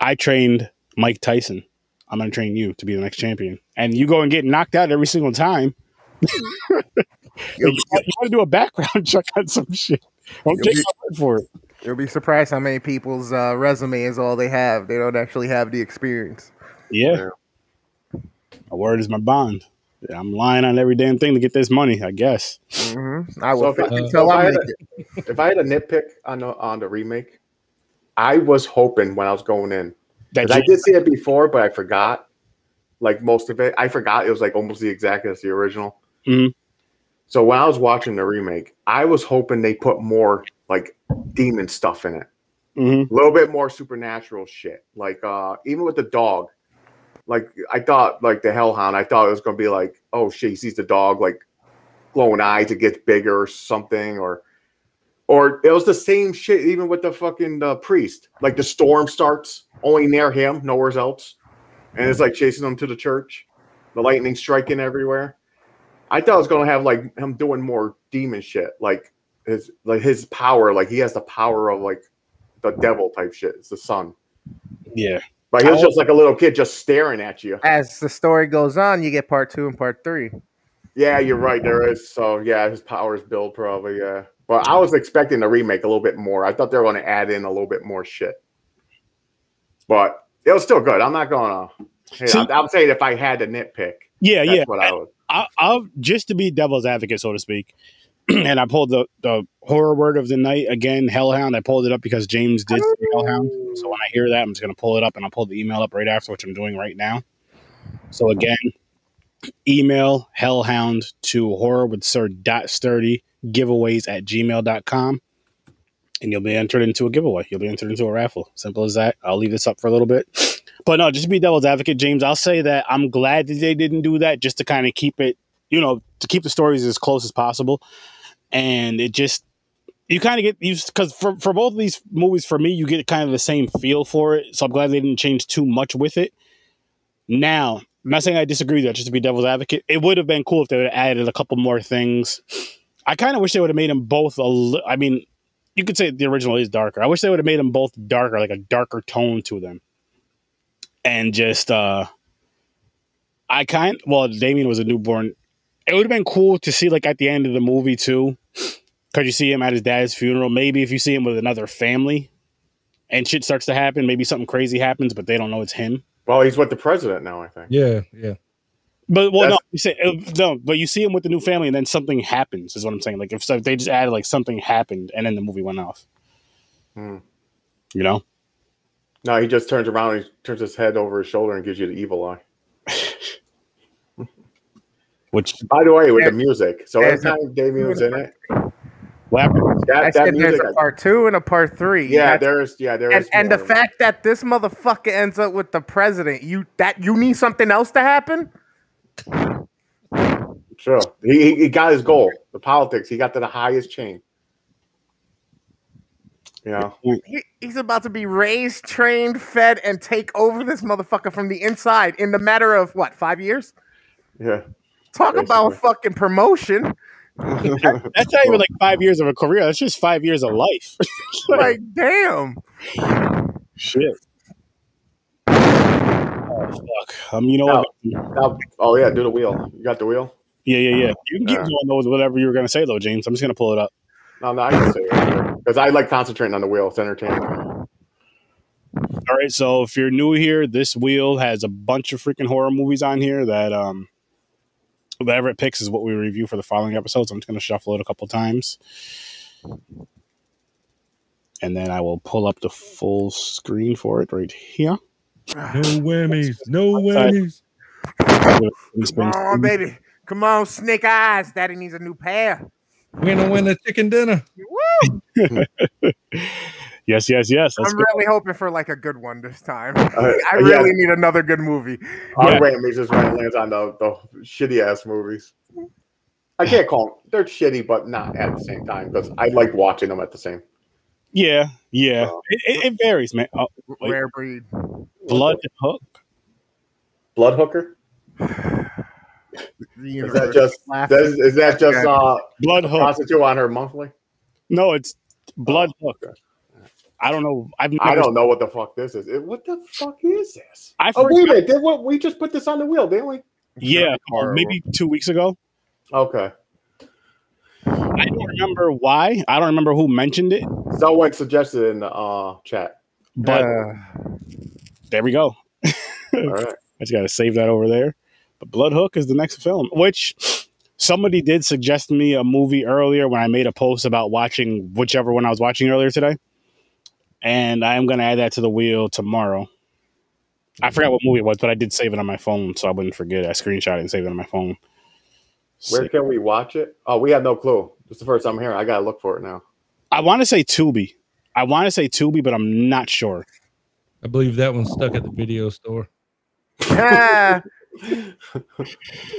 I trained Mike Tyson. I'm to train you to be the next champion, and you go and get knocked out every single time. you got to do a background check on some shit. Don't You'll take be- my word for it. You'll be surprised how many people's uh, resume is all they have. They don't actually have the experience. Yeah. A word is my bond. I'm lying on every damn thing to get this money, I guess. hmm I So will if I- uh, tell if I I'm had. If I had a nitpick on the on the remake, I was hoping when I was going in That 'cause I did see it before, but I forgot. Like most of it, I forgot it was like almost the exact as the original. Mhm. So when I was watching the remake, I was hoping they put more like demon stuff in it. Mhm. a little bit more supernatural shit. Like uh even with the dog, like I thought like the hellhound, I thought it was gonna be like, oh shit, he sees the dog like glowing eyes, it gets bigger or something, or or it was the same shit even with the fucking uh, priest. Like the storm starts only near him, nowhere else, and it's like chasing him to the church, the lightning striking everywhere. I thought it was gonna have like him doing more demon shit, like his like his power, like he has the power of like the devil type shit. It's the son. Yeah. But he was just like a little kid just staring at you. As the story goes on, you get part two and part three. Yeah, you're right. There is. So yeah, his powers build probably. Yeah. But I was expecting the remake a little bit more. I thought they were going to add in a little bit more shit. But it was still good. I'm not going to. Hey, See- I'm, I'm saying if I had to nitpick, Yeah, that's yeah. what I would. I, I'll just to be devil's advocate, so to speak. and I pulled the, the horror word of the night again, Hellhound. I pulled it up because James did say Hellhound. So when I hear that, I'm just going to pull it up and I'll pull the email up right after, which I'm doing right now. So again, email hellhound to horror with sir dot sturdy giveaways at gmail.com and you'll be entered into a giveaway. You'll be entered into a raffle. Simple as that. I'll leave this up for a little bit. But no, just to be devil's advocate, James, I'll say that I'm glad that they didn't do that just to kind of keep it, you know, to keep the stories as close as possible. And it just, you kind of get used, because for, for both of these movies, for me, you get kind of the same feel for it. So I'm glad they didn't change too much with it. Now, I'm not saying I disagree with that, just to be devil's advocate. It would have been cool if they would have added a couple more things. I kind of wish they would have made them both a li- I mean, you could say the original is darker. I wish they would have made them both darker, like a darker tone to them. And just uh I kind well, Damien was a newborn. It would have been cool to see like at the end of the movie too. Cause you see him at his dad's funeral. Maybe if you see him with another family and shit starts to happen, maybe something crazy happens, but they don't know it's him. Well, he's with the president now, I think. Yeah, yeah. But well, no, you say uh, no, but you see him with the new family, and then something happens. Is what I'm saying. Like if, so if they just added like something happened, and then the movie went off. Hmm. You know, No, he just turns around and he turns his head over his shoulder and gives you the evil eye. which By the way, with the music. So every time Damien was in it, what happened? I that, that said there's a part two and a part three. Yeah, there's yeah, there and, is. and the fact that this motherfucker ends up with the president, you that you need something else to happen. Sure. He, he got his goal. The politics. He got to the highest chain. You know? He, he's about to be raised, trained, fed, and take over this motherfucker from the inside in the matter of what, five years? Yeah. Talk about Basically. fucking promotion. That's not even like five years of a career. That's just five years of life. like, damn. Shit. Oh, fuck. Um, you know what? Now- oh yeah, do the wheel. You got the wheel? Yeah, yeah, yeah. You can keep Yeah. going with whatever you were gonna say though, James. I'm just gonna pull it up. No, no, I can say it because I like concentrating on the wheel. It's entertaining. All right, so if you're new here, this wheel has a bunch of freaking horror movies on here that um whatever it picks is what we review for the following episodes. I'm just gonna shuffle it a couple times. And then I will pull up the full screen for it right here. No whammies. No Outside. whammies. Come on, baby. Come on, snake eyes. Daddy needs a new pair. We're gonna win the chicken dinner. Woo! Yes, yes, yes. Let's I'm go. really hoping for like a good one this time. Uh, I yeah. really need another good movie. Our Yeah. Rammies is when it lands on the, the shitty ass movies. I can't call them. They're shitty, but not at the same time because I like watching them at the same. Yeah, yeah. Oh. It, it, it varies, man. Oh, Wait. Rare breed. Blood Hook. Blood hooker. The Is that just laughing. that is, is that just Yeah. uh Blood Hook. prostitute on her monthly? No, it's Blood Oh, Hook. okay. I don't know. I've never, I don't know what the fuck this is. It- what the fuck is this? I Oh wait a minute! Did what we just put this on the wheel, didn't we? Yeah, Horrible. maybe two weeks ago. Okay. I don't remember why. I don't remember who mentioned it, Someone suggested in the uh, chat. but Uh, there we go. All right. I just got to save that over there. But Blood Hook is the next film, which somebody did suggest me a movie earlier when I made a post about watching whichever one I was watching earlier today. And I am going to add that to the wheel tomorrow. I forgot what movie it was, but I did save it on my phone so I wouldn't forget. I screenshot it and saved it on my phone. Where So- can we watch it? Oh, we have no clue. It's the first time here. I gotta look for it now. I want to say Tubi. I want to say Tubi, but I'm not sure. I believe that one's stuck at the video store.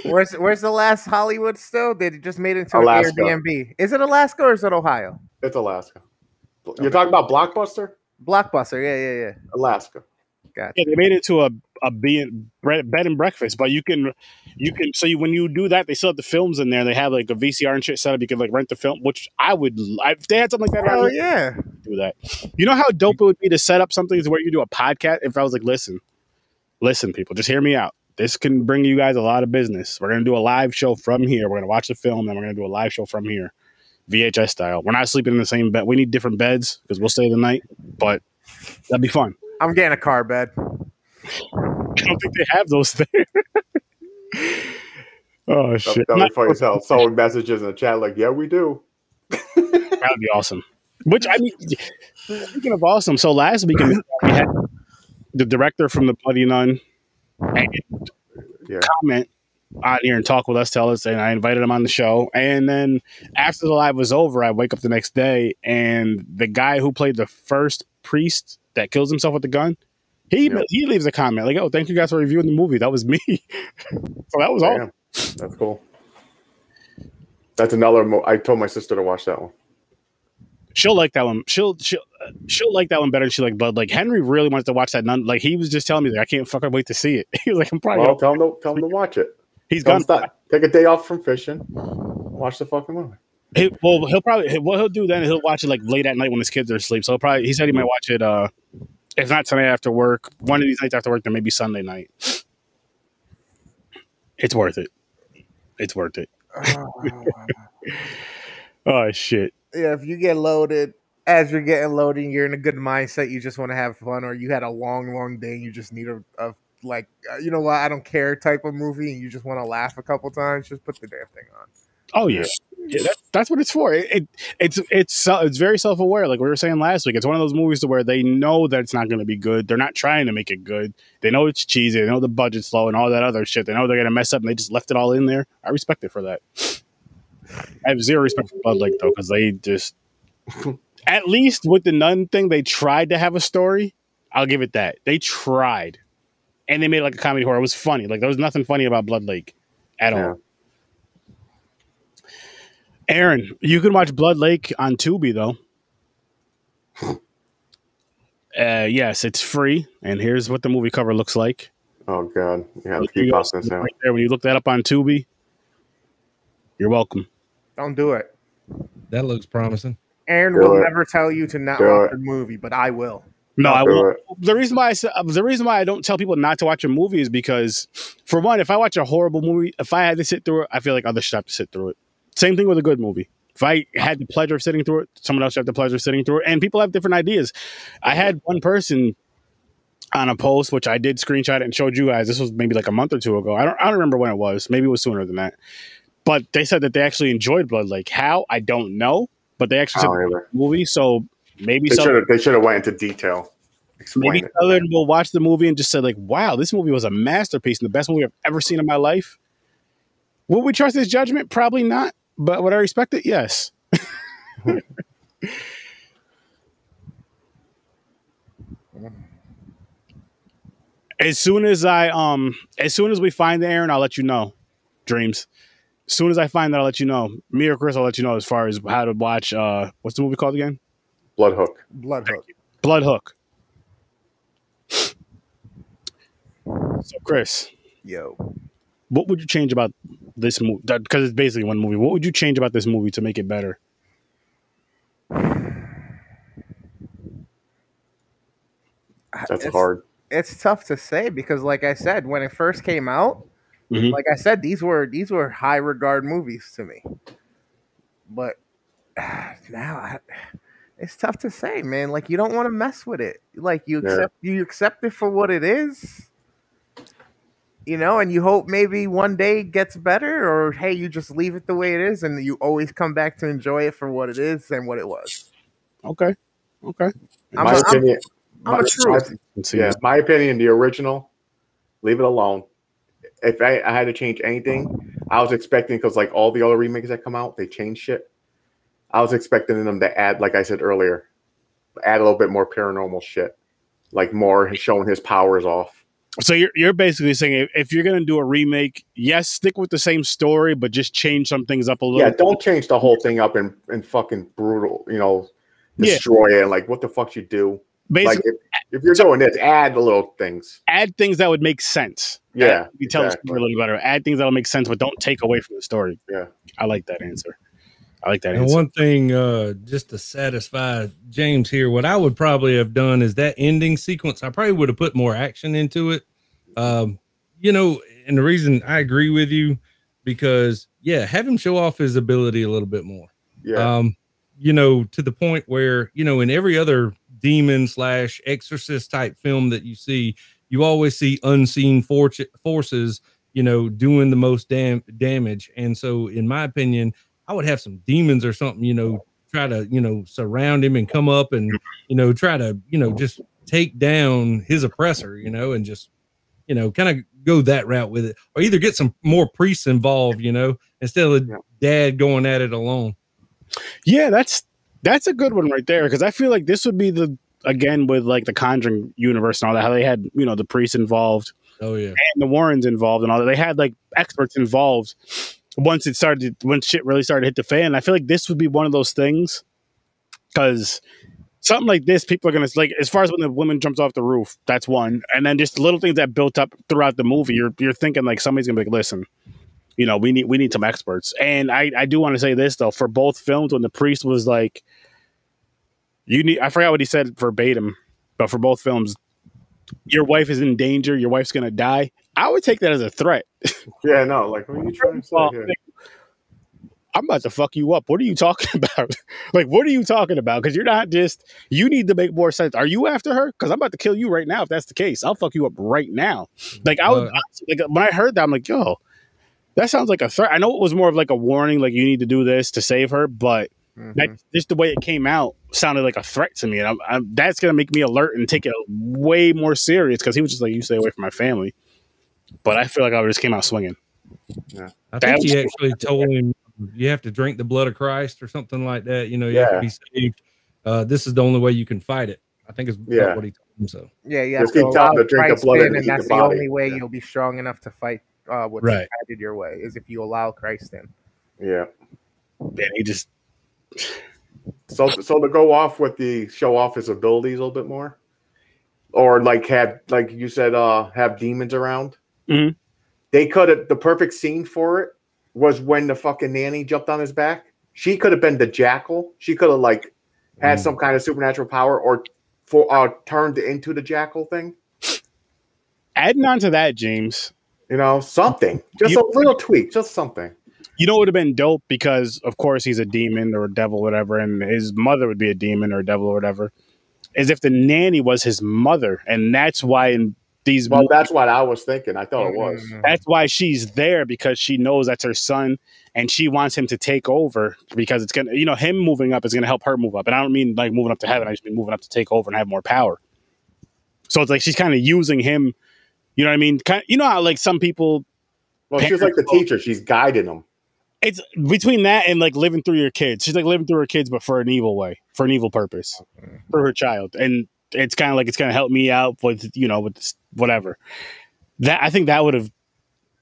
where's where's the last Hollywood still? They just made it into Alaska. an Airbnb. Is it Alaska or is it Ohio? It's Alaska. You're talking about Blockbuster? Blockbuster. Yeah, yeah, yeah. Alaska. Gotcha. Yeah, they made it to a a be- bed and breakfast, but you can you can so you, when you do that, they still have the films in there. They have like a VCR and shit set up. You can like rent the film, which I would I, if they had something like that. Oh yeah. Do that. You know how dope it would be to set up something to where you do a podcast. If I was like, listen, listen, people, just hear me out. This can bring you guys a lot of business. We're gonna do a live show from here. We're gonna watch the film, and we're gonna do a live show from here, VHS style. We're not sleeping in the same bed. We need different beds because we'll stay the night, but that'd be fun. I'm getting a car bed. I don't think they have those there. oh shit, that'd be funny as. Someone messages in the chat like, "Yeah, we do." that'd be awesome. Which I mean, speaking of awesome, so last weekend we had the director from the Bloody Nun and Yeah. comment on here and talk with us, tell us, and I invited him on the show. And then after the live was over, I wake up the next day, and the guy who played the first priest that kills himself with the gun, he Yeah. he leaves a comment like, "Oh, thank you guys for reviewing the movie. That was me." so that was all. Damn. That's cool. That's another. Mo- I told my sister to watch that one. She'll like that one. She'll she'll uh, she'll like that one better than she like Bud. Like Henry really wants to watch that. None like he was just telling me like I can't fucking wait to see it. he was like I'm probably Well, tell him to tell him to watch it. he's Tell him gone. stop. Take a day off from fishing. Watch the fucking movie. He, well, he'll probably what he'll do then he'll watch it like late at night when his kids are asleep. So he'll probably he said he might watch it. uh If not tonight after work, one of these nights after work, then maybe Sunday night. It's worth it. It's worth it. Oh shit. Yeah, if you get loaded, as you're getting loaded, you're in a good mindset. You just want to have fun, or you had a long, long day. And you just need a, a like, uh, you know what? I don't care type of movie, and you just want to laugh a couple times. Just put the damn thing on. Oh yeah, yeah that, that's what it's for. It, it it's it's so- it's very self aware. Like we were saying last week, it's one of those movies to where they know that it's not going to be good. They're not trying to make it good. They know it's cheesy. They know the budget's low and all that other shit. They know they're going to mess up, and they just left it all in there. I respect it for that. I have zero respect for Blood Lake though, because they just at least with the nun thing, they tried to have a story. I'll give it that. They tried, and they made like a comedy horror. It was funny. Like there was nothing funny about Blood Lake at Yeah. all. Aaron, you can watch Blood Lake on Tubi though. Uh, yes, it's free, and here's what the movie cover looks like. Oh god, yeah, keep right there, when you look that up on Tubi, you're welcome. Don't do it. That looks promising. Aaron Do will it. never tell you to not Do watch it. a movie, but I will. No, I won't. The reason why I uh, the reason why I don't tell people not to watch a movie is because, for one, if I watch a horrible movie, if I had to sit through it, I feel like others should have to sit through it. Same thing with a good movie. If I had the pleasure of sitting through it, someone else should have the pleasure of sitting through it. And people have different ideas. I had one person on a post, which I did screenshot and showed you guys. This was maybe like a month or two ago. I don't, I don't remember when it was. Maybe it was sooner than that. But they said that they actually enjoyed Blood Lake. How? I don't know. But they actually said the movie. So maybe They should have. They should have went into detail. Explain maybe it. Southern will watch the movie and just say like, "Wow, this movie was a masterpiece and the best movie I've ever seen in my life." Will we trust his judgment? Probably not. But would I respect it? Yes. as soon as I um, as soon as we find the Aaron, I'll let you know. Dreams. As soon as I find that, I'll let you know. Me or Chris, I'll let you know as far as how to watch. Uh, what's the movie called again? Blood hook. Blood hook. Blood Hook. So, Chris, Yo. what would you change about this movie? Because it's basically one movie. What would you change about this movie to make it better? That's it's, hard. It's tough to say because, like I said, when it first came out, Mhm. like I said, these were these were high regard movies to me. But now I, it's tough to say, man. Like you don't want to mess with it. Like you Yeah. accept you accept it for what it is. You know, and you hope maybe one day it gets better, or hey, you just leave it the way it is, and you always come back to enjoy it for what it is and what it was. Okay. Okay. In I'm my a- I'm- opinion. I'm my- a. Let's. Yeah, my opinion. The original, leave it alone. If I, I had to change anything, I was expecting because like all the other remakes that come out, they change shit. I was expecting them to add, like I said earlier, add a little bit more paranormal shit, like more showing his powers off. So you're you're basically saying if, you're gonna do a remake, yes, stick with the same story, but just change some things up a little. Yeah, don't change the whole thing up and and fucking brutal. You know, Yeah. destroy it. Like what the fuck you do? Basically, like if, if you're doing this, add the little things. add things that would make sense. Yeah, you tell the exactly. story a little better. Add things that'll make sense, but don't take away from the story. Yeah. I like that answer. I like that And answer. one thing, uh, just to satisfy James here, what I would probably have done is that ending sequence. I probably would have put more action into it. Um, you know, and the reason I agree with you because yeah, have him show off his ability a little bit more. Yeah, Um, you know, to the point where you know, in every other demon slash exorcist type film that you see, you always see unseen fortu- forces, you know, doing the most dam- damage. And so, in my opinion, I would have some demons or something, you know, try to, you know, surround him and come up and, you know, try to, you know, just take down his oppressor, you know, and just, you know, kind of go that route with it, or either get some more priests involved, you know, instead of dad going at it alone. Yeah, that's that's a good one right there because I feel like this would be the again with like the Conjuring universe and all that how they had you know the priests involved Oh yeah. and the Warrens involved and all that they had like experts involved once it started when shit really started to hit the fan. I feel like this would be one of those things because something like this people are gonna like as far as when the woman jumps off the roof that's one and then just little things that built up throughout the movie you're you're thinking like somebody's gonna be like listen you know we need we need some experts and i i do want to say this though for both films when the priest was like you need i forgot what he said verbatim but for both films your wife is in danger your wife's gonna die i would take that as a threat yeah. No, like what are you trying to say? Here? I'm about to fuck you up. What are you talking about? like, what are you talking about? Because you're not just, you need to make more sense. Are you after her? Because I'm about to kill you right now if that's the case. I'll fuck you up right now. Like, I would, Uh, like, when I heard that, I'm like, yo, that sounds like a threat. I know it was more of like a warning, like, you need to do this to save her, but Mhm. that, just the way it came out sounded like a threat to me. And I'm, I'm, that's going to make me alert and take it way more serious because he was just like, you stay away from my family. But I feel like I just came out swinging. I That think he was- actually told him you have to drink the blood of Christ or something like that. You know, you have Yeah. to be saved. Uh, this is the only way you can fight it. I think is Yeah. what he told him. So Yeah, you have Just to keep telling to drink the blood in, and and that's the the, only way Yeah. you'll be strong enough to fight uh, what's Right. added your way is if you allow Christ in. Yeah, and he just So, so to go off with the show off his abilities a little bit more, or like have like you said, uh, have demons around. Mhm. They could have the perfect scene for it was when the fucking nanny jumped on his back. She could have been the jackal. She could have like had Mm. some kind of supernatural power, or for uh, turned into the jackal thing. adding on to that, James. You know, something, just You- a little tweak, just something. You know, it would have been dope because, of course, he's a demon or a devil, whatever, and his mother would be a demon or a devil or whatever. Is if the nanny was his mother, and that's why in these Well, movies, that's what I was thinking. I thought it was. Mhm. that's why she's there because she knows that's her son, and she wants him to take over because it's gonna, you know, him moving up is gonna help her move up. And I don't mean like moving up to heaven; I just mean moving up to take over and have more power. So it's like she's kind of using him. You know what I mean? Kind, you know how like some people Well, she's like the teacher. She's guiding them. It's between that and like living through your kids. She's like living through her kids, but for an evil way, for an evil purpose, for her child. And it's kind of like it's gonna help me out with you know with this, whatever. That I think that would have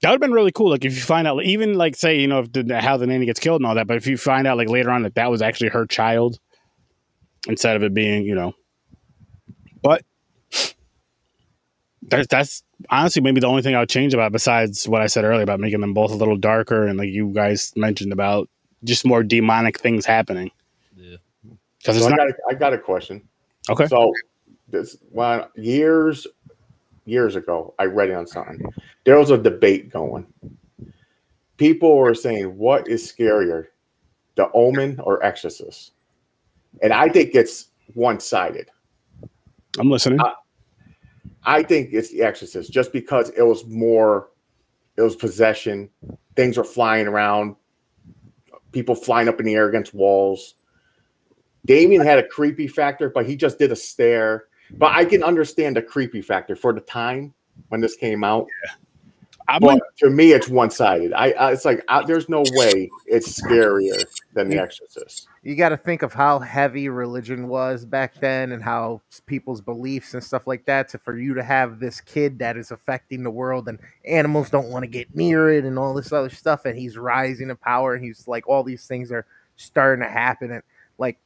that would have been really cool. Like if you find out, even like say you know if the, how the nanny gets killed and all that, but if you find out like later on that that was actually her child instead of it being you know, but that's that's honestly maybe the only thing I would change about besides what I said earlier about making them both a little darker and like you guys mentioned about just more demonic things happening. Yeah. Because So it's I not got, a, I got a question. okay. So this one years years ago, I read it on something. There was a debate going. People were saying, "What is scarier, The Omen or Exorcist?" And I think it's one sided. I'm listening. Uh, I think it's The Exorcist, just because it was more, it was possession. Things were flying around, people flying up in the air against walls. Damien had a creepy factor, but he just did a stare. But I can understand the creepy factor for the time when this came out. I'm But like, to me, it's one sided. I, I it's like I, there's no way it's scarier than The Exorcist. You got to think of how heavy religion was back then and how people's beliefs and stuff like that. So for you to have this kid that is affecting the world and animals don't want to get near it and all this other stuff, and he's rising in power and he's like all these things are starting to happen and like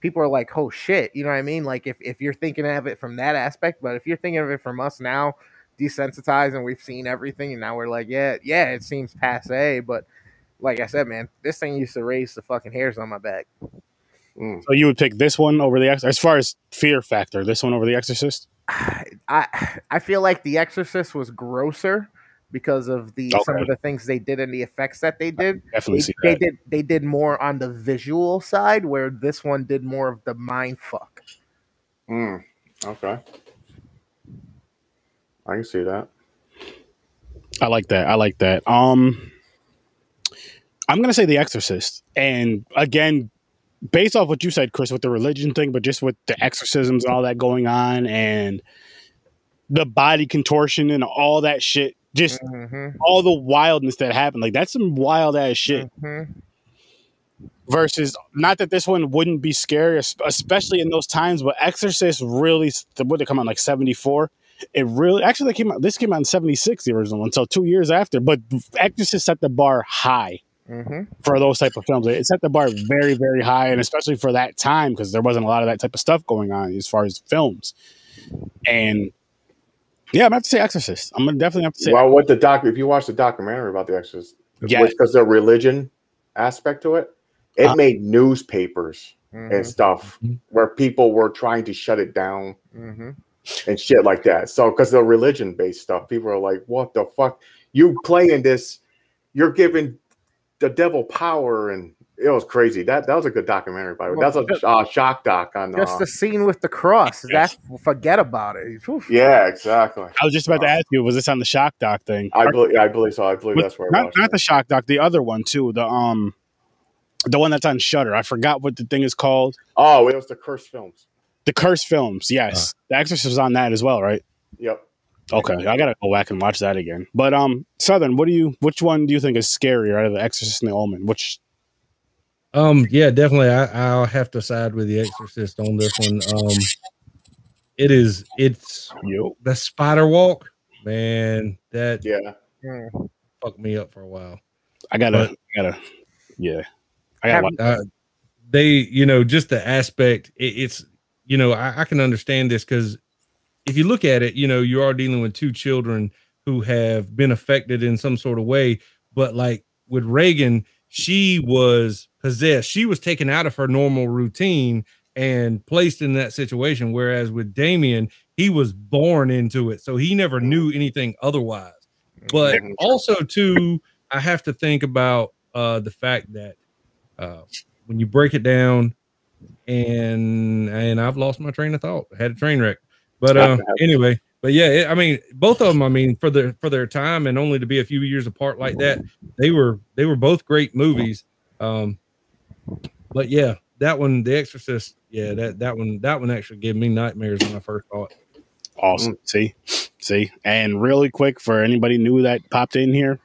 people are like, oh shit, you know what I mean? Like if if you're thinking of it from that aspect, but if you're thinking of it from us now, desensitized and we've seen everything, and now we're like, yeah, yeah, it seems passe, but like I said, man, this thing used to raise the fucking hairs on my back. Mm. so you would pick this one over the Ex- as far as fear factor, this one over the Exorcist. I I feel like The Exorcist was grosser because of the some of the things they did and the effects that they did. Definitely They, see they did they did more on the visual side, where this one did more of the mind fuck. Mm, okay. I can see that. I like that. I like that. Um, I'm gonna say The Exorcist, and again, based off what you said, Chris, with the religion thing, but just with the exorcisms and all that going on, and the body contortion and all that shit, just Mm-hmm. all the wildness that happened. Like that's some wild ass shit. Mm-hmm. Versus, not that this one wouldn't be scary, especially in those times, but Exorcist really, what did it come out like '74? It really actually they came out. This came out in '76, the original one, so two years after. But Exorcist set the bar high Mm-hmm. for those type of films. It set the bar very, very high, and especially for that time because there wasn't a lot of that type of stuff going on as far as films. And yeah, I'm gonna have to say Exorcist. I'm gonna definitely have to say Well, what the doc? If you watch the documentary about the Exorcist, Yeah. because the religion aspect to it, it Uh, made newspapers Mm-hmm. and stuff Mhm. where people were trying to shut it down Mm-hmm. and shit like that. So, because the religion based stuff, people are like, "What the fuck? You playing this? You're giving the devil power." And it was crazy. That that was a good documentary, by the way. Well, That's a uh, shock doc on. Just Uh, the scene with the cross. Yes. That forget about it. Oof. yeah, exactly. I was just about to ask you, was this on the shock doc thing? I believe. I believe so. I believe But that's where. I not not the shock doc, the other one too. The um, the one that's on Shudder. I forgot what the thing is called. Oh, it was the cursed films. The Cursed Films. Yes, The Exorcist was on that as well, right? Yep. Okay, I gotta go back and watch that again. But um, Southern, what do you? Which one do you think is scarier out of the Exorcist and the Omen? Which Um, yeah, definitely. I, I'll have to side with the Exorcist on this one. Um, it is. It's you? the spider walk, man. That Yeah. Mm. fucked me up for a while. I gotta, But- I gotta, yeah. I gotta uh, they you know just the aspect it, it's you know I, I can understand this because if you look at it you know you are dealing with two children who have been affected in some sort of way but like with Regan she was possessed. She was taken out of her normal routine and placed in that situation whereas with damien he was born into it so he never knew anything otherwise. But also too i have to think about uh the fact that uh when you break it down and and i've lost my train of thought I had a train wreck but uh anyway but yeah it, i mean both of them i mean for their for their time and only to be a few years apart like that they were they were both great movies um but yeah that one the exorcist yeah that that one that one actually gave me nightmares when i first saw it Awesome. See, see, and really quick for anybody new that popped in here.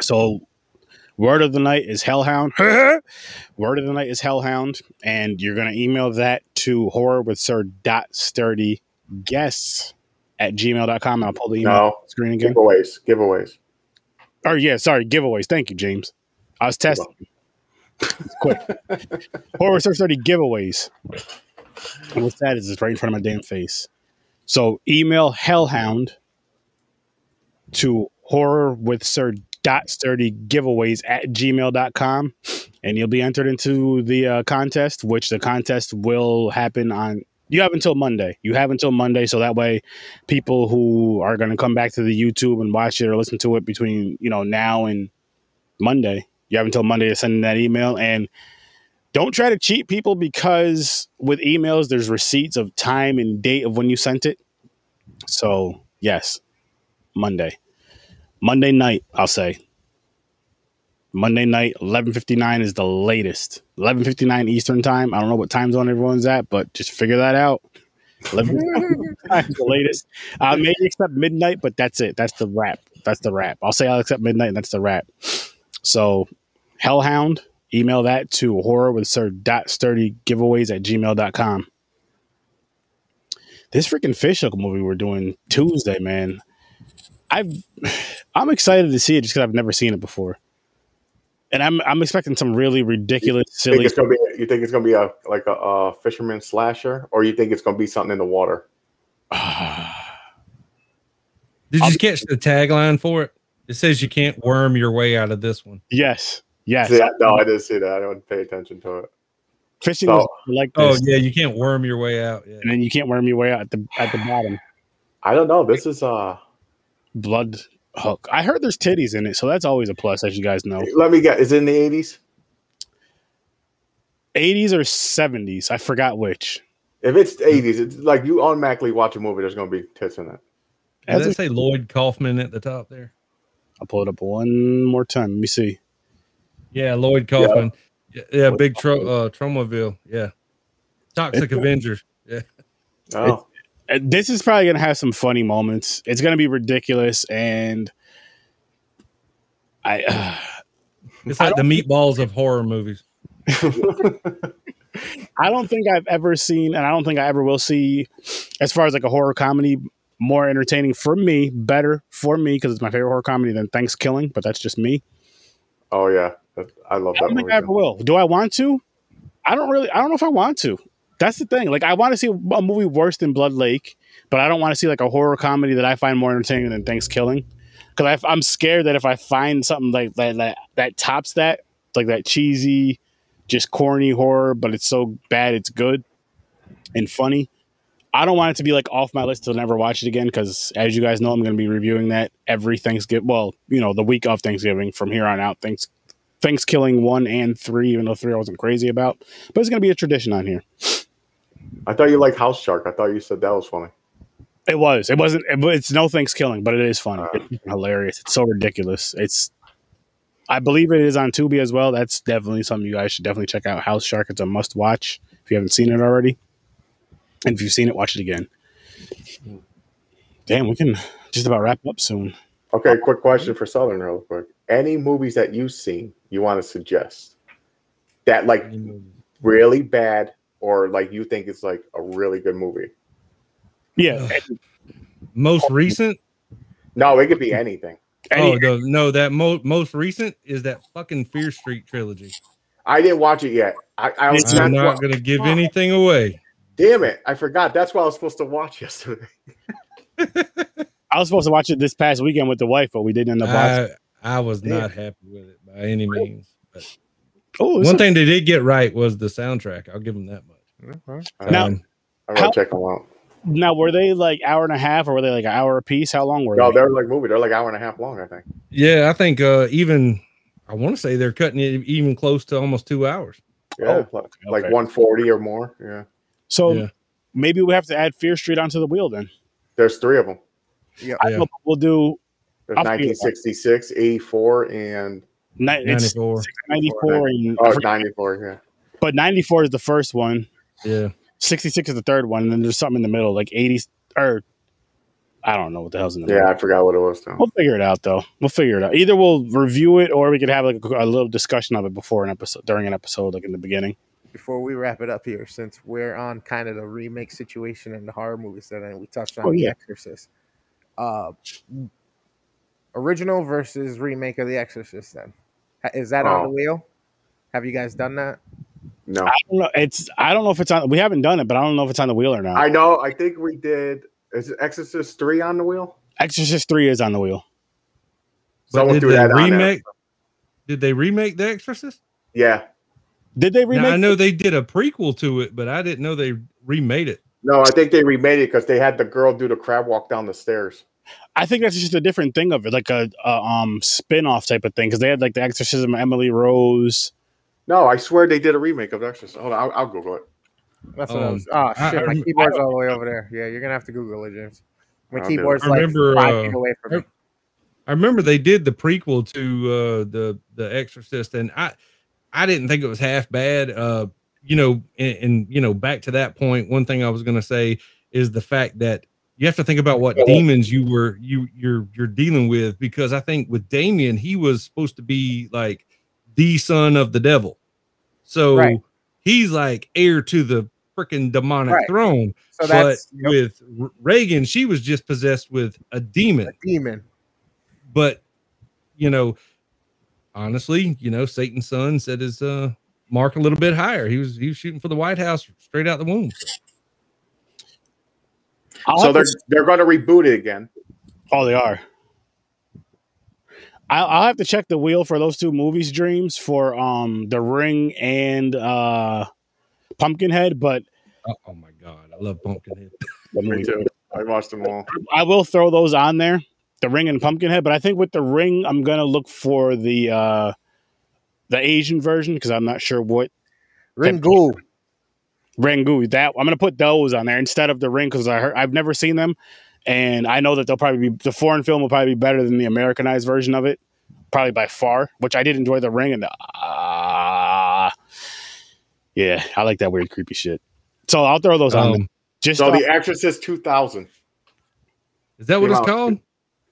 So, word of the night is Hellhound. word of the night is Hellhound, and you're gonna email that to horror with sir dot sturdy guests at gmail.com. And I'll pull the email No, screen again. giveaways, giveaways. Oh yeah, sorry, giveaways. Thank you, James. I was testing. Quick. Horror Sir Sturdy giveaways. And what's that is it's right in front of my damn face. So email hellhound to horror with sir dot sturdy giveaways at gmail.com and you'll be entered into the uh, contest which the contest will happen on you have until monday. You have until monday so that way people who are going to come back to the youtube and watch it or listen to it between you know now and monday you have until monday to send in that email. And don't try to cheat people because with emails there's receipts of time and date of when you sent it. So yes monday. Monday night i'll say monday night 11.59 is the latest. 11.59 eastern time. I don't know what time zone everyone's at but just figure that out. 11 is the latest. I may accept midnight but that's it. That's the wrap. That's the wrap. I'll say i'll accept midnight and that's the wrap. So hellhound email that to horror with sir dot sturdy giveaways at gmail.com this freaking fish hook movie we're doing tuesday man. I've i'm excited to see it just because i've never seen it before and i'm i'm expecting some really ridiculous Think silly it's gonna be? You think it's gonna be a like a, a fisherman slasher, or you think it's gonna be something in the water? did I'll you catch the tagline for it it says you can't worm your way out of this one yes yes See, I- no, I didn't see that. I didn't pay attention to it. fishing So- is like oh yeah you can't worm your way out yeah and then you can't worm your way out at the at the bottom I don't know. This is uh. blood hook i heard there's titties in it so that's always a plus as you guys know Let me get. Is it in the eighties? 80s or 70s i forgot which If it's eighties, it's like you automatically watch a movie. There's gonna be tits in it. does As that a- say lloyd kaufman at the top there i'll pull it up one more time let me see Yeah, Lloyd Kaufman. Yeah, yeah big tro- uh, Tromaville. Yeah, Toxic It's- Avengers. Yeah, Oh, this is probably going to have some funny moments. It's going to be ridiculous, and I uh, it's I like the meatballs of horror movies. I don't think I've ever seen, and I don't think I ever will see, as far as like a horror comedy, more entertaining for me, better for me because it's my favorite horror comedy than Thanksgiving. But that's just me. oh yeah. I love I that don't think movie. I ever will. Do I want to? I don't really. I don't know if I want to. That's the thing. Like I want to see a movie worse than Blood Lake, but I don't want to see like a horror comedy that I find more entertaining than Thanksgiving. Because I'm scared that if I find something like that, that that tops that, like that cheesy, just corny horror, but it's so bad it's good and funny. I don't want it to be like off my list to never watch it again because, as you guys know, I'm going to be reviewing that every Thanksgiving. Well, you know, the week of Thanksgiving from here on out. Thanks, Thanksgiving one and three, even though three I wasn't crazy about, but it's going to be a tradition on here. I thought you liked House Shark. I thought you said that was funny. It was. It wasn't. It, it's no ThanksKilling, but it is funny. Uh. It's hilarious. It's so ridiculous. It's. I believe it is on Tubi as well. That's definitely something you guys should definitely check out. House Shark. It's a must watch if you haven't seen it already, and if you've seen it, watch it again. Damn, we can just about wrap up soon. Okay, quick question for Southern, real quick. Any movies that you've seen you want to suggest that like really bad or like you think it's like a really good movie? Yeah. Most recent? No, it could be anything. Any- oh, the, no, that mo- most recent is that fucking Fear Street trilogy. I didn't watch it yet. I, I was I'm that's not what- going to give anything away. Damn it! I forgot. That's what I was supposed to watch yesterday. I was supposed to watch it this past weekend with the wife, but we didn't end up watching. I, I was Damn. not happy with it by any means. But Oh, one thing they did get right was the soundtrack. I'll give them that much. Now- Um, I'm gonna How- check them out. now were they like hour and a half, or were they like an hour a piece? How long were No, they? they're like movie. They're like hour and a half long. I think. yeah, I think uh, even I want to say they're cutting it even close to almost two hours. Yeah, Oh, like, like okay. 140 or more. Yeah, So Yeah. maybe we have to add Fear Street onto the wheel then. there's three of them. I Yeah. know we'll do There's I'll figure it out. 1966, 84, and ni- it's 94. 94 and oh, 94. Yeah. but 94 is the first one. Yeah. 66 is the third one, and then there's something in the middle, like 80 or I don't know what the hell's in the Yeah, middle. Yeah, I forgot what it was. Though. We'll figure it out though. We'll figure it out. Either we'll review it or we could have like a, a little discussion of it before an episode, during an episode, like in the beginning. Before we wrap it up here, since we're on kind of the remake situation in the horror movies that we touched on Oh, The. Exorcist. Uh, original versus remake of The Exorcist. Then is that on Oh. the wheel? Have you guys done that? No, I don't know. It's I don't know if it's on. We haven't done it, but I don't know if it's on the wheel or not. I know. I think we did. Is Exorcist three on the wheel? Exorcist three is on the wheel. But Someone did threw they that on remake? Did they remake The Exorcist? Yeah. Did they remake? Now, I know it? they did a prequel to it, but I didn't know they remade it. No, I think they remade it because they had the girl do the crab walk down the stairs. I think that's just a different thing of it, like a, a um spin off type of thing, because they had like the Exorcism of Emily Rose. No, I swear they did a remake of The Exorcist. Hold on, I'll, I'll Google it. That's what I Um, was. Oh shit, I my rem- keyboard's all the way over there. Yeah, you're gonna have to Google it, James. My I'll keyboard's I like remember, five uh, feet away from me. I remember they did the prequel to uh, the the Exorcist, and I I didn't think it was half bad. Uh, you know, and, and you know, back to that point, one thing I was going to say is the fact that you have to think about what demons you were you you're you're dealing with because I think with Damien he was supposed to be like the son of the devil, so Right. he's like heir to the freaking demonic Right. throne. So but yep, with Regan, she was just possessed with a demon a demon. but you know honestly you know satan's son set his uh mark a little bit higher he was he was shooting for the white house straight out the womb I'll so they're they're going to reboot it again. oh, they are. I'll, I'll have to check the wheel for those two movies, Dreams, for um The Ring and uh Pumpkinhead, but oh, oh my god i love pumpkinhead Me too. I watched them all. I will throw those on there, the ring and pumpkinhead. But I think with the ring, I'm gonna look for the uh the Asian version because I'm not sure what Ringu. Rangu. That I'm gonna put those on there instead of the ring because I heard I've never seen them, and I know that they'll probably be the foreign film will probably be better than the Americanized version of it, probably by far. Which I did enjoy the ring and the ah, yeah, I like that weird creepy shit. So I'll throw those on. there. um, Just So uh, the Exorcist 2000. is that what it's out- called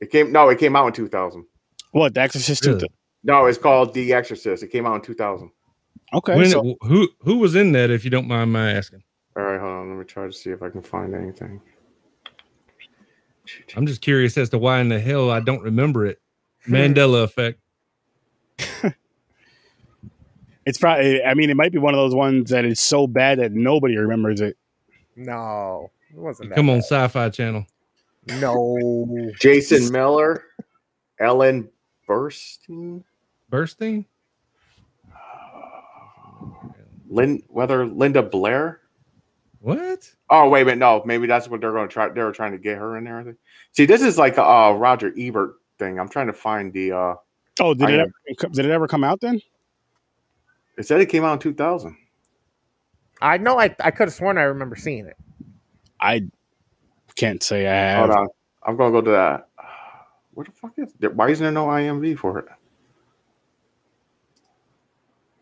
It came no, it came out in 2000. what the Exorcist two. Really? No, it's called The Exorcist. It came out in 2000. Okay, when so who who was in that if you don't mind my asking All right, hold on. Let me try to see if I can find anything. I'm just curious as to why in the hell i don't remember it mandela effect it's probably. I mean, it might be one of those ones that is so bad that nobody remembers it. No, it wasn't that. come on sci-fi channel No. Jason Miller, Ellen Burstyn, bursting Lynn, whether Linda Blair. What Oh wait a minute, no, maybe that's what they're going to try. They were trying to get her in there. I think. See, this is like a uh, Roger Ebert thing. I'm trying to find the. uh Oh, did I it am- ever, did it ever come out then? It said it came out in 2000. I know. I I could have sworn I remember seeing it. I can't say I have. Hold on, I'm going to go to that. What the fuck is? Why isn't there no IMV for it?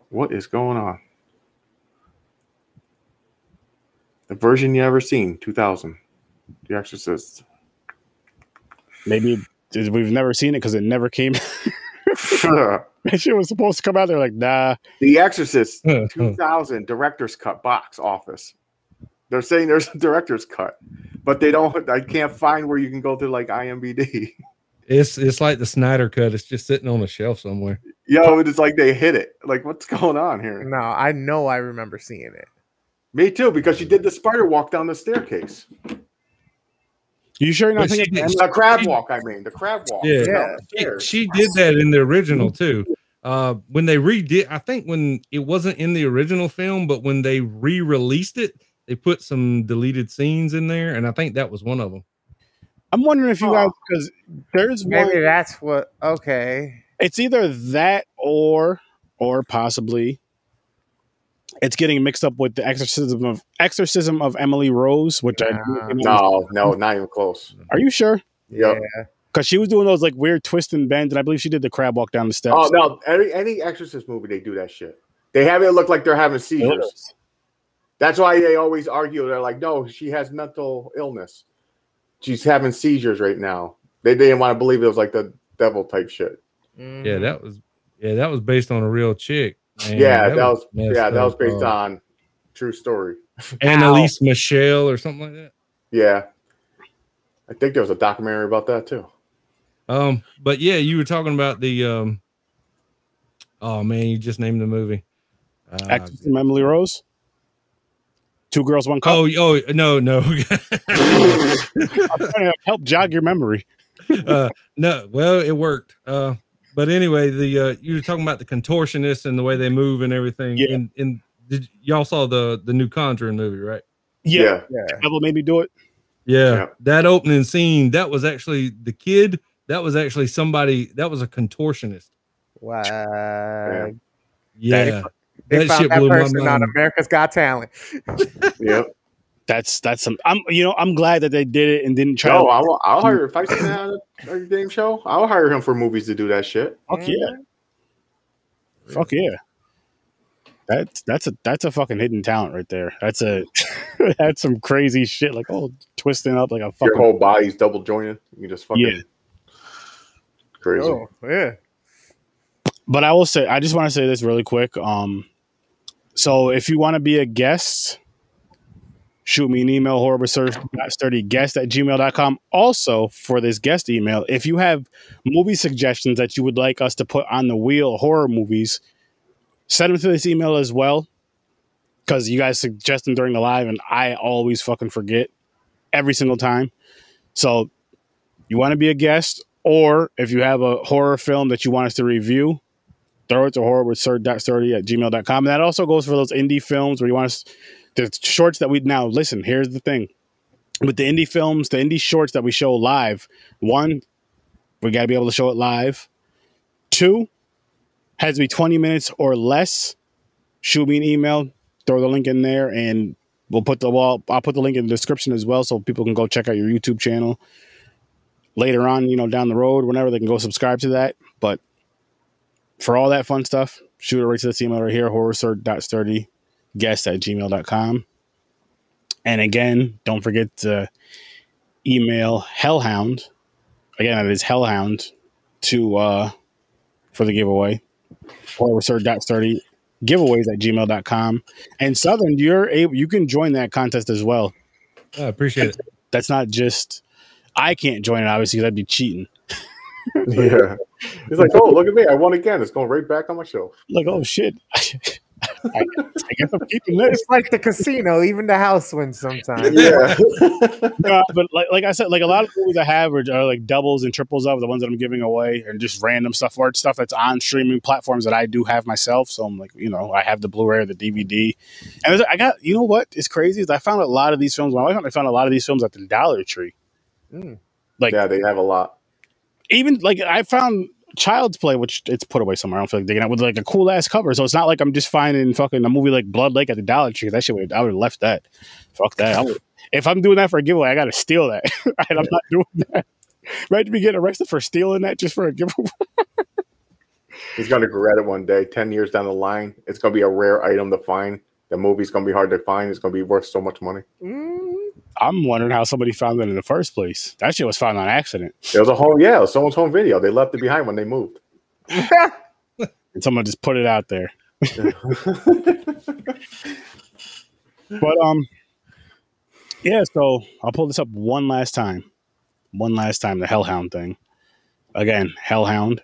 What is going on? The version you ever seen, 2000. The Exorcist. Maybe we've never seen it because it never came. that shit was supposed to come out. They're like, nah. the Exorcist hmm, hmm. Huh, huh. 2000 director's cut box office. They're saying there's a director's cut, but they don't. I can't find where you can go to like IMBD. it's it's like the snyder cut it's just sitting on a shelf somewhere Yo, it's like they hit it. Like, what's going on here? No, I know I remember seeing it. Me too, because she did the spider walk down the staircase. You sure you're not But she thinking? The crab walk, I mean, the crab walk. Yeah. Yeah. She, she did that in the original too. Uh, when they redid, I think when it wasn't in the original film, but when they re-released it, they put some deleted scenes in there, and I think that was one of them. I'm wondering if you Oh. guys because there's Maybe one. that's what. Okay. It's either that or or possibly it's getting mixed up with the exorcism of exorcism of Emily Rose, which I No, no, not even close. are you sure? Yep. Yeah. Because she was doing those like weird twists and bends, and I believe she did the crab walk down the steps. Oh no, any any Exorcist movie they do that shit. They have it look like they're having seizures. That's why they always argue. They're like, no, she has mental illness. She's having seizures right now. They didn't want to believe it was like the devil type shit. Yeah, Mhm. that was yeah, that was based on a real chick. Man, yeah, that, was, messed yeah, that was based uh, on true story. Anneliese Michel or something like that. Yeah, I think there was a documentary about that too. Um, but yeah, you were talking about the um. Oh man, you just named the movie. Uh, Exorcism of Emily Rose. Two girls, one cup. oh, oh no, no, I'm trying to help jog your memory. uh, no. Well, it worked. Uh, but anyway, the uh, you were talking about the contortionists and the way they move and everything. Yeah. And, and did y'all saw the the new Conjuring movie, right? Yeah, Yeah. devil made me do it. Yeah, Yeah. that opening scene. That was actually the kid. That was actually somebody. That was a contortionist. Wow. Yeah, They That found shit that blew person on. America's Got Talent. Yep. That's that's some. I'm you know I'm glad that they did it and didn't try. No, to, I'll, I'll hire if I see that on a, a game show. I'll hire him for movies to do that shit. fuck yeah, fuck yeah. That's that's a that's a fucking hidden talent right there. That's a that's some crazy shit. Like oh, twisting up like a Your fucking whole body's double jointed. You can just fucking Yeah. crazy. Oh, yeah. but I will say, I just want to say this really quick. Um, so if you want to be a guest, shoot me an email, guest at gmail.com. Also, for this guest email, if you have movie suggestions that you would like us to put on the wheel, horror movies, send them to this email as well. Because you guys suggest them during the live, and I always fucking forget every single time. So, you want to be a guest, or if you have a horror film that you want us to review, throw it to horror with sir.sturdy at gmail.com. And that also goes for those indie films where you want us, the shorts that we now listen. Here's the thing with the indie films, the indie shorts that we show live, one, we got to be able to show it live. Two, has to be 20 minutes or less. Shoot me an email, throw the link in there, and we'll put the wall. I'll put the link in the description as well so people can go check out your YouTube channel later on, you know, down the road, whenever they can go subscribe to that. But for all that fun stuff, shoot it right to this email right here, horrorwithsir.sturdy guest at gmail.com. And again, don't forget to email Hellhound. Again, that is Hellhound to uh for the giveaway. Horrorwithsir.sturdy giveaways at gmail.com. And Southern, you're able you can join that contest as well. I appreciate it. That's not just I can't join it, obviously, because I'd be cheating. Yeah. He's like, oh, look at me. I won again. It's going right back on my shelf. Like, oh shit. I, I guess I'm keeping this. It's like the casino, even the house wins sometimes. Yeah. Uh, but like, like I said, like a lot of movies I have are, are like doubles and triples of the ones that I'm giving away, and just random stuff or stuff that's on streaming platforms that I do have myself. So I'm like, you know, I have the Blu-ray or the DVD, and I got, you know, what is crazy is I found a lot of these films. My wife and I found a lot of these films at the Dollar Tree. Mm. Like yeah, they have a lot. even like I found Child's Play, which it's put away somewhere. I don't feel like digging out with like a cool ass cover. So it's not like I'm just finding fucking a movie like Blood Lake at the Dollar Tree. That shit would I would have left that. Fuck that. Would, if I'm doing that for a giveaway, I got to steal that. and I'm not doing that. Right to be getting arrested for stealing that just for a giveaway. He's to regret it one day. 10 years down the line, it's to be a rare item to find. The movie's to be hard to find. It's to be worth so much money. Mm. I'm wondering how somebody found that in the first place. That shit was found on accident. It was a home, yeah, it was someone's home video. They left it behind when they moved. And someone just put it out there. But um, yeah. So I'll pull this up one last time, one last time. The Hellhound thing. Again, Hellhound,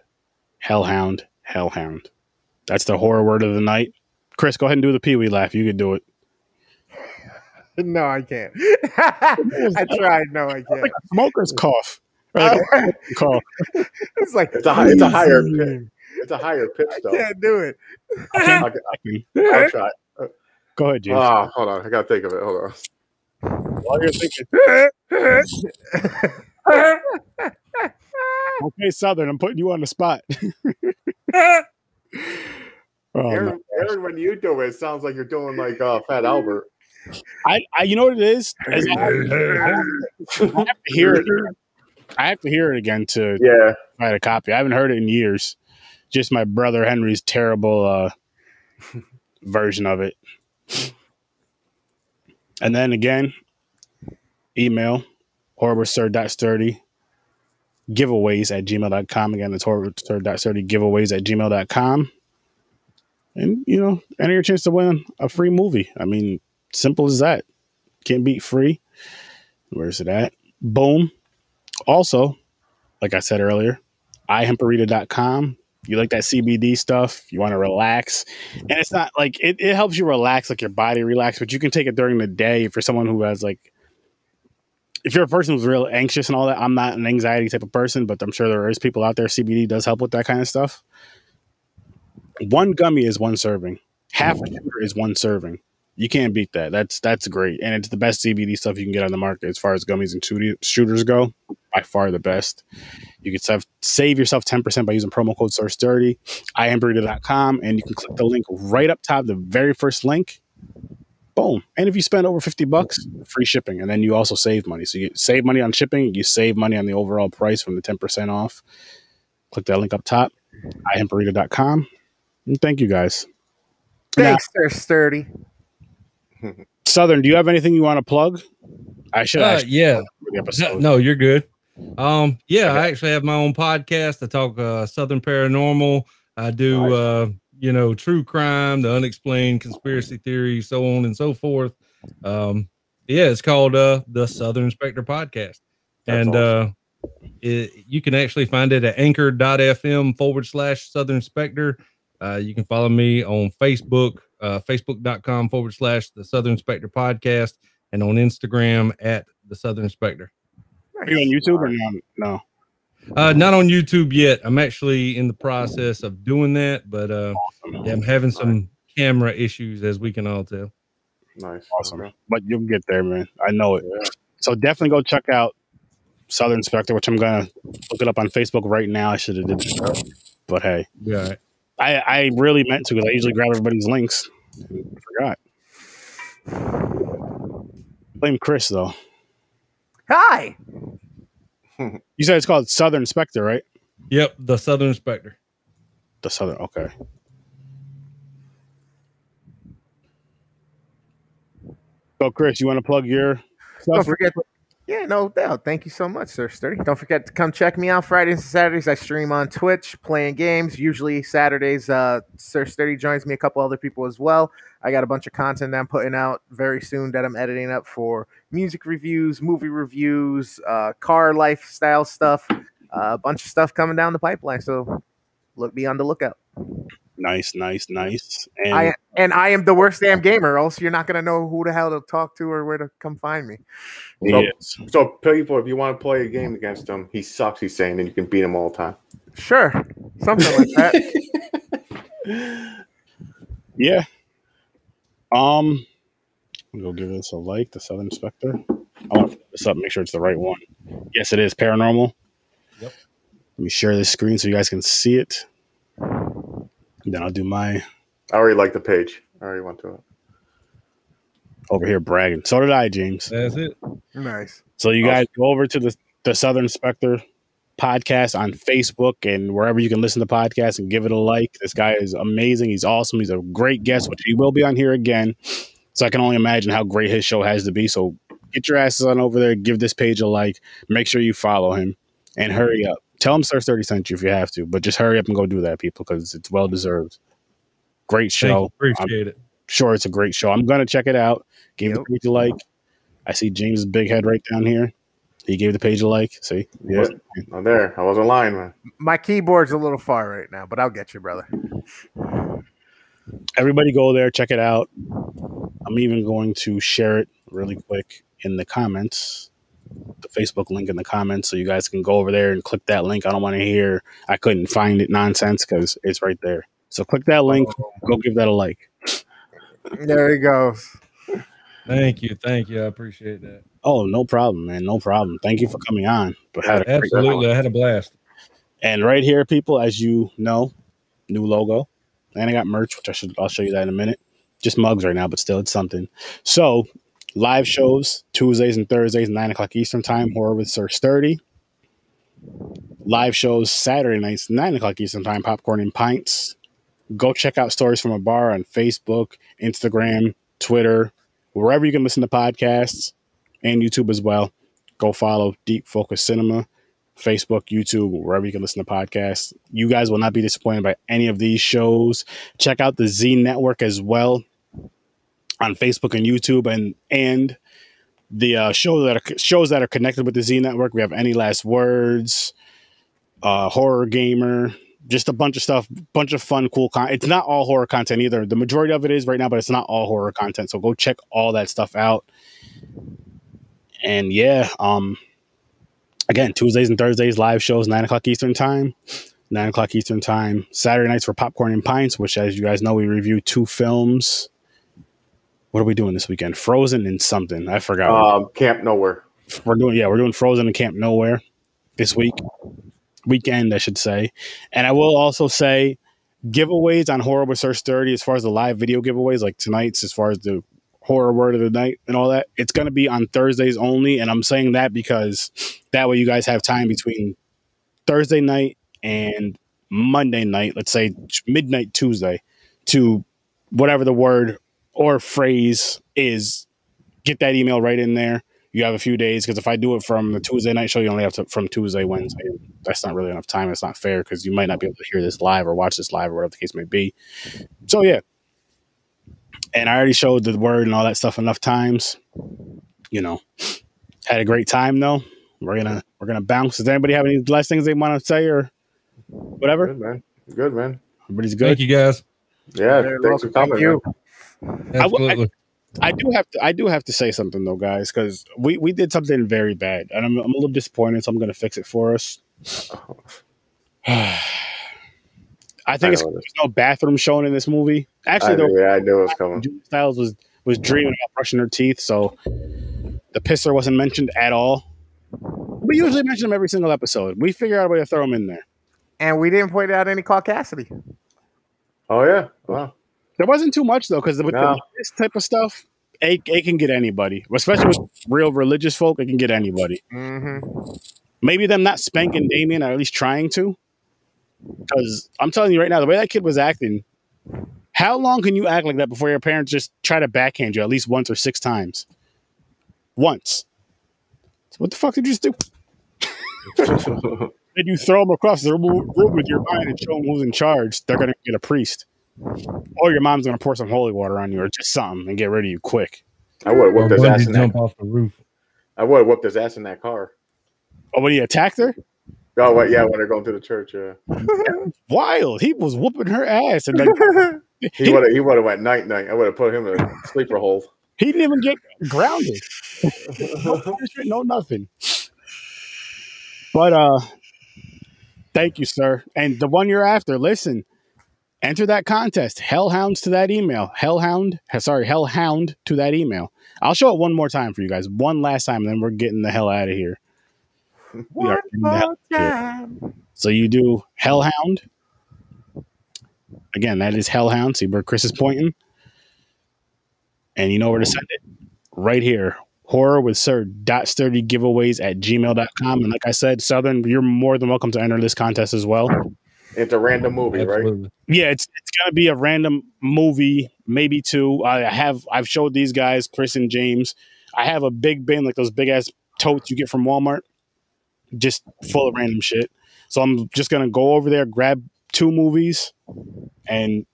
Hellhound, Hellhound. That's the horror word of the night. Chris, go ahead and do the Pee Wee laugh. You can do it. No, I can't. I tried. No, I can't. Like a smoker's cough. Or like a cough. it's like It's a hi- it's a higher pitch. It's a higher pitch I though. can't do it. I'll, I'll try. Go ahead, James. Ah, hold on. I gotta think of it. Hold on. While you're thinking, okay, Southern, I'm putting you on the spot. Oh, Aaron, Aaron, when you do it, it sounds like you're doing like uh, Fat Albert. I, I, you know what it is? Is I, I have to hear it. I have to hear it again to Yeah. find a copy. I haven't heard it in years. Just my brother Henry's terrible uh, version of it. And then again, email horrorwithsir.sturdy giveaways at gmail.com. Again, it's horrorwithsir.sturdy giveaways at gmail.com. And, you know, enter your chance to win a free movie. I mean, simple as that. Can't beat free. Where's it at? Boom. Also, like I said earlier, ihemperita.com. You like that CBD stuff, you want to relax. And it's not like it, it helps you relax, like your body relax, but you can take it during the day for someone who has like if you're a person who's real anxious and all that, I'm not an anxiety type of person, but I'm sure there is people out there. CBD does help with that kind of stuff. One gummy is one serving. Half a mm. sugar is one serving. You can't beat that. That's that's great, and it's the best CBD stuff you can get on the market as far as gummies and shooters go. By far the best. You can save, save yourself ten percent by using promo code SIRSTURDY, iamburrito.com, and you can click the link right up top, the very first link. Boom. And if you spend over 50 bucks, free shipping. And then you also save money. So you save money on shipping, you save money on the overall price from the 10% off. Click that link up top, iamburrito.com. And thank you guys. Thanks, sir. Sturdy. Southern, do you have anything you want to plug? I should Uh, yeah. No, no, you're good. Um, yeah, I actually have my own podcast. I talk uh, Southern Paranormal. I do, Nice. uh, you know, true crime, the unexplained conspiracy theories, so on and so forth. Um, yeah, it's called uh, the Southern Spectre Podcast, That's and uh, it, you can actually find it at anchor.fm forward slash Southern Spectre. Uh, you can follow me on Facebook, uh, facebook.com forward slash the Southern Spectre Podcast, and on Instagram at the Southern Spectre. Are you on YouTube or no? No. Uh, not on YouTube yet. I'm actually in the process of doing that, but uh, yeah, I'm having some camera issues, as we can all tell. Nice. Awesome. Okay. But you'll get there, man. I know it. Yeah. So definitely go check out Southern Spectre, which I'm gonna look it up on Facebook right now. I should have did that. But hey, Yeah, I, I really meant to because I usually grab everybody's links. and forgot. Blame Chris though. Hi. You said it's called Southern Spectre, right? yep, the Southern Spectre. The Southern. Okay. So, Chris, you want to plug your Don't forget. Yeah, no doubt. Thank you so much, Sir Sturdy. Don't forget to come check me out Fridays and Saturdays. I stream on Twitch playing games. Usually Saturdays, uh, Sir Sturdy joins me, a couple other people as well. I got a bunch of content I'm putting out very soon that I'm editing up for music reviews, movie reviews, uh, car lifestyle stuff, uh, a bunch of stuff coming down the pipeline. So look, be on the lookout. Nice, nice, nice. And I and I am the worst damn gamer. Else you're not gonna know who the hell to talk to or where to come find me. he is. So, people, if you want to play a game against him, he sucks. He's saying, and you can beat him all the time. Sure, something like that. Yeah. Um, I'm gonna go give this a like. The Southern Spectre. I want to put this up. Make sure it's the right one. Yes, it is paranormal. Yep. Let me share this screen so you guys can see it. Then I'll do my I already like the page. I already went to it. over here bragging. So did I, James. That's it. nice. So you Awesome. guys go over to the the Southern Spectre podcast on Facebook and wherever you can listen to podcasts and give it a like. This guy is amazing. He's awesome. He's a great guest, which he will be on here again. So I can only imagine how great his show has to be. So get your asses on over there, give this page a like, make sure you follow him, and hurry up. Tell him Sir Sturdy sent you if you have to, but just hurry up and go do that, people, because it's well deserved. Great Thank show. you. Appreciate it. Sure, it's a great show. I'm gonna check it out. Give Yep. the page a like. I see James' big head right down here. He gave the page a like. See, Yeah. wasn't- I'm there. I wasn't lying, man. My keyboard's a little far right now, but I'll get you, brother. everybody go there, check it out. I'm even going to share it really quick in the comments, the Facebook link in the comments, so you guys can go over there and click that link. I don't want to hear I couldn't find it nonsense because it's right there. So click that link, go give that a like. There he goes. Thank you, thank you. I appreciate that. Oh, no problem, man. No problem. Thank you for coming on. But had a great Absolutely, I had a blast. And right here, people, as you know, new logo, and I got merch, which I should I'll show you that in a minute. Just mugs right now, but still, it's something. So, live shows Tuesdays and Thursdays, nine o'clock Eastern time. Horror with Sir Sturdy. Live shows Saturday nights, nine o'clock Eastern time. Popcorn and pints. Go check out stories from a bar on Facebook, Instagram, Twitter, wherever you can listen to podcasts, and YouTube as well. Go follow Deep Focus Cinema. Facebook, YouTube, wherever you can listen to podcasts. You guys will not be disappointed by any of these shows. Check out the Z Network as well on Facebook and YouTube, and and the uh, show that are, shows that are connected with the Z Network. We have Any Last Words, uh, Horror Gamer, just a bunch of stuff, bunch of fun, cool content. It's not all horror content either. The majority of it is right now, but it's not all horror content. So go check all that stuff out. And yeah, um, again, Tuesdays and Thursdays live shows, nine o'clock Eastern time. Nine o'clock Eastern time. Saturday nights for popcorn and pints, which, as you guys know, we review two films. What are we doing this weekend? Frozen and something. I forgot. Um, Camp Nowhere. we're doing yeah, we're doing Frozen and Camp Nowhere this week. Weekend, I should say. And I will also say giveaways on Horror with Sir Sturdy as far as the live video giveaways, like tonight's as far as the horror word of the night and all that. It's gonna be on Thursdays only. And I'm saying that because that way you guys have time between Thursday night and Monday night, let's say midnight Tuesday, to whatever the word or phrase is, get that email right in there. You have a few days because if I do it from the Tuesday night show, you only have to from Tuesday, Wednesday. That's not really enough time. It's not fair because you might not be able to hear this live or watch this live or whatever the case may be. So yeah. And I already showed the word and all that stuff enough times. You know, had a great time though. We're gonna we're gonna bounce. Does anybody have any last things they want to say or whatever? Good man. Good man. Everybody's good. Thank you guys. Yeah. Very Thanks for coming. Thank man. You. Absolutely. I do have to. I do have to say something though, guys, because we we did something very bad, and I'm I'm a little disappointed. So I'm going to fix it for us. I think I it's there's no bathroom shown in this movie. I Actually, knew, though, yeah, I knew it was coming. Julia Stiles was was dreaming about brushing her teeth, so the pisser wasn't mentioned at all. We usually mention them every single episode. We figure out a way to throw them in there. And we didn't point out any Caucasity. Oh yeah. Wow. There wasn't too much though, because with the- No. this type of stuff, it, it can get anybody, especially with real religious folk. It can get anybody. Mm-hmm. maybe them not spanking Damien, or at least trying to. Because I'm telling you right now, the way that kid was acting, how long can you act like that before your parents just try to backhand you at least once or six times? Once. So what the fuck did you just do? Did you throw them across the room with your mind and show them who's in charge? They're gonna get a priest, or your mom's gonna pour some holy water on you, or just something and get rid of you quick. I would have Or whipped his ass bungee in jump that. off the roof. I would have whipped his ass in that car. Oh, when he attacked her, Oh, wait, yeah, when they're going to the church, yeah. wild. He was whooping her ass, and like He would have he would have went night night. I would have put him in a sleeper hole. He didn't even get grounded. no punishment, no nothing. But uh thank you, sir. And the one you're after, listen, enter that contest. Hellhounds to that email. Hellhound, sorry, hellhound to that email. I'll show it one more time for you guys. One last time, and then we're getting the hell out of here. We are getting the hell more time. so you do Hellhound. Again, that is Hellhound. See where Chris is pointing. And you know where to send it? Right here. Horror with Sir dot sturdy giveaways at gmail.com. And like I said, Southern, you're more than welcome to enter this contest as well. It's a random movie, right? Yeah, it's it's gonna be a random movie, maybe two. I have I've showed these guys, Chris and James. I have a big bin, like those big ass totes you get from Walmart, just full of random shit. So I'm just gonna go over there, grab two movies, and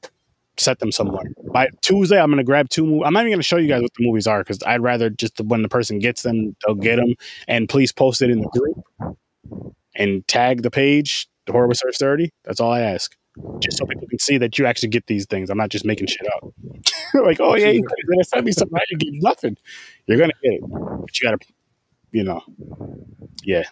set them somewhere. By Tuesday, I'm gonna grab two. Mo- I'm not even gonna show you guys what the movies are because I'd rather just when the person gets them, they'll get them. And please post it in the group and tag the page, the Horror with Sir Sturdy. That's all I ask. Just so people can see that you actually get these things. I'm not just making shit up. like, oh yeah, you're gonna send me something. You get nothing. You're gonna get it, but you gotta, you know, yeah.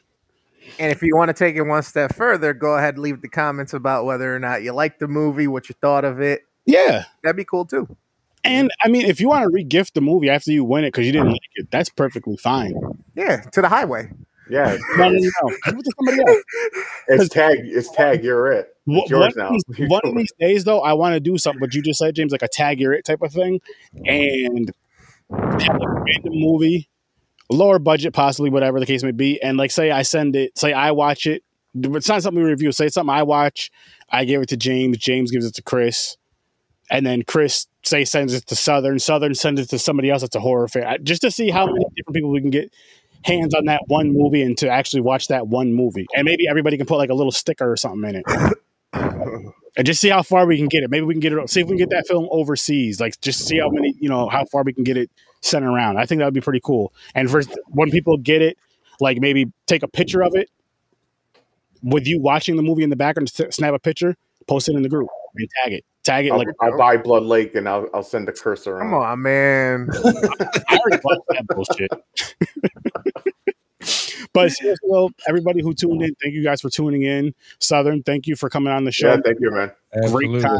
And if you want to take it one step further, go ahead and leave the comments about whether or not you like the movie, what you thought of it. Yeah. That'd be cool too. And I mean, if you want to regift the movie after you win it because you didn't uh-huh. like it, that's perfectly fine. Yeah, to the highway. Yeah, No, no, no. Give it to somebody else. it's tag. It's tag. You're it. One, It's yours one now. of these, one of these days, though, I want to do something. But you just said, James, like a tag You're it type of thing, and have a random movie, lower budget, possibly whatever the case may be, and like say I send it, say I watch it. It's not something we review. Say it's something I watch. I give it to James. James gives it to Chris, and then Chris say sends it to Southern. Southern sends it to somebody else that's a horror fan, just to see how many different people we can get hands on that one movie and to actually watch that one movie. And maybe everybody can put like a little sticker or something in it. and just see how far we can get it. Maybe we can get it. See if we can get that film overseas. Like just see how many, you know, how far we can get it sent around. I think that would be pretty cool. And for when people get it, like maybe take a picture of it with you watching the movie in the background. Snap a picture, post it in the group, and tag it. Tag it I'll, like I'll buy Blood Lake and I'll, I'll send the cursor around. Come on, man. I already bought that bullshit. but seriously, though, everybody who tuned in, thank you guys for tuning in. Southern, thank you for coming on the show. Yeah, thank you, man. Absolutely. time.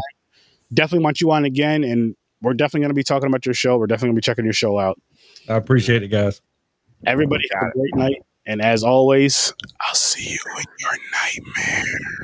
Definitely want you on again, and we're definitely going to be talking about your show. We're definitely going to be checking your show out. I appreciate it, guys. Everybody have a great night, and as always, I'll see you in your nightmare.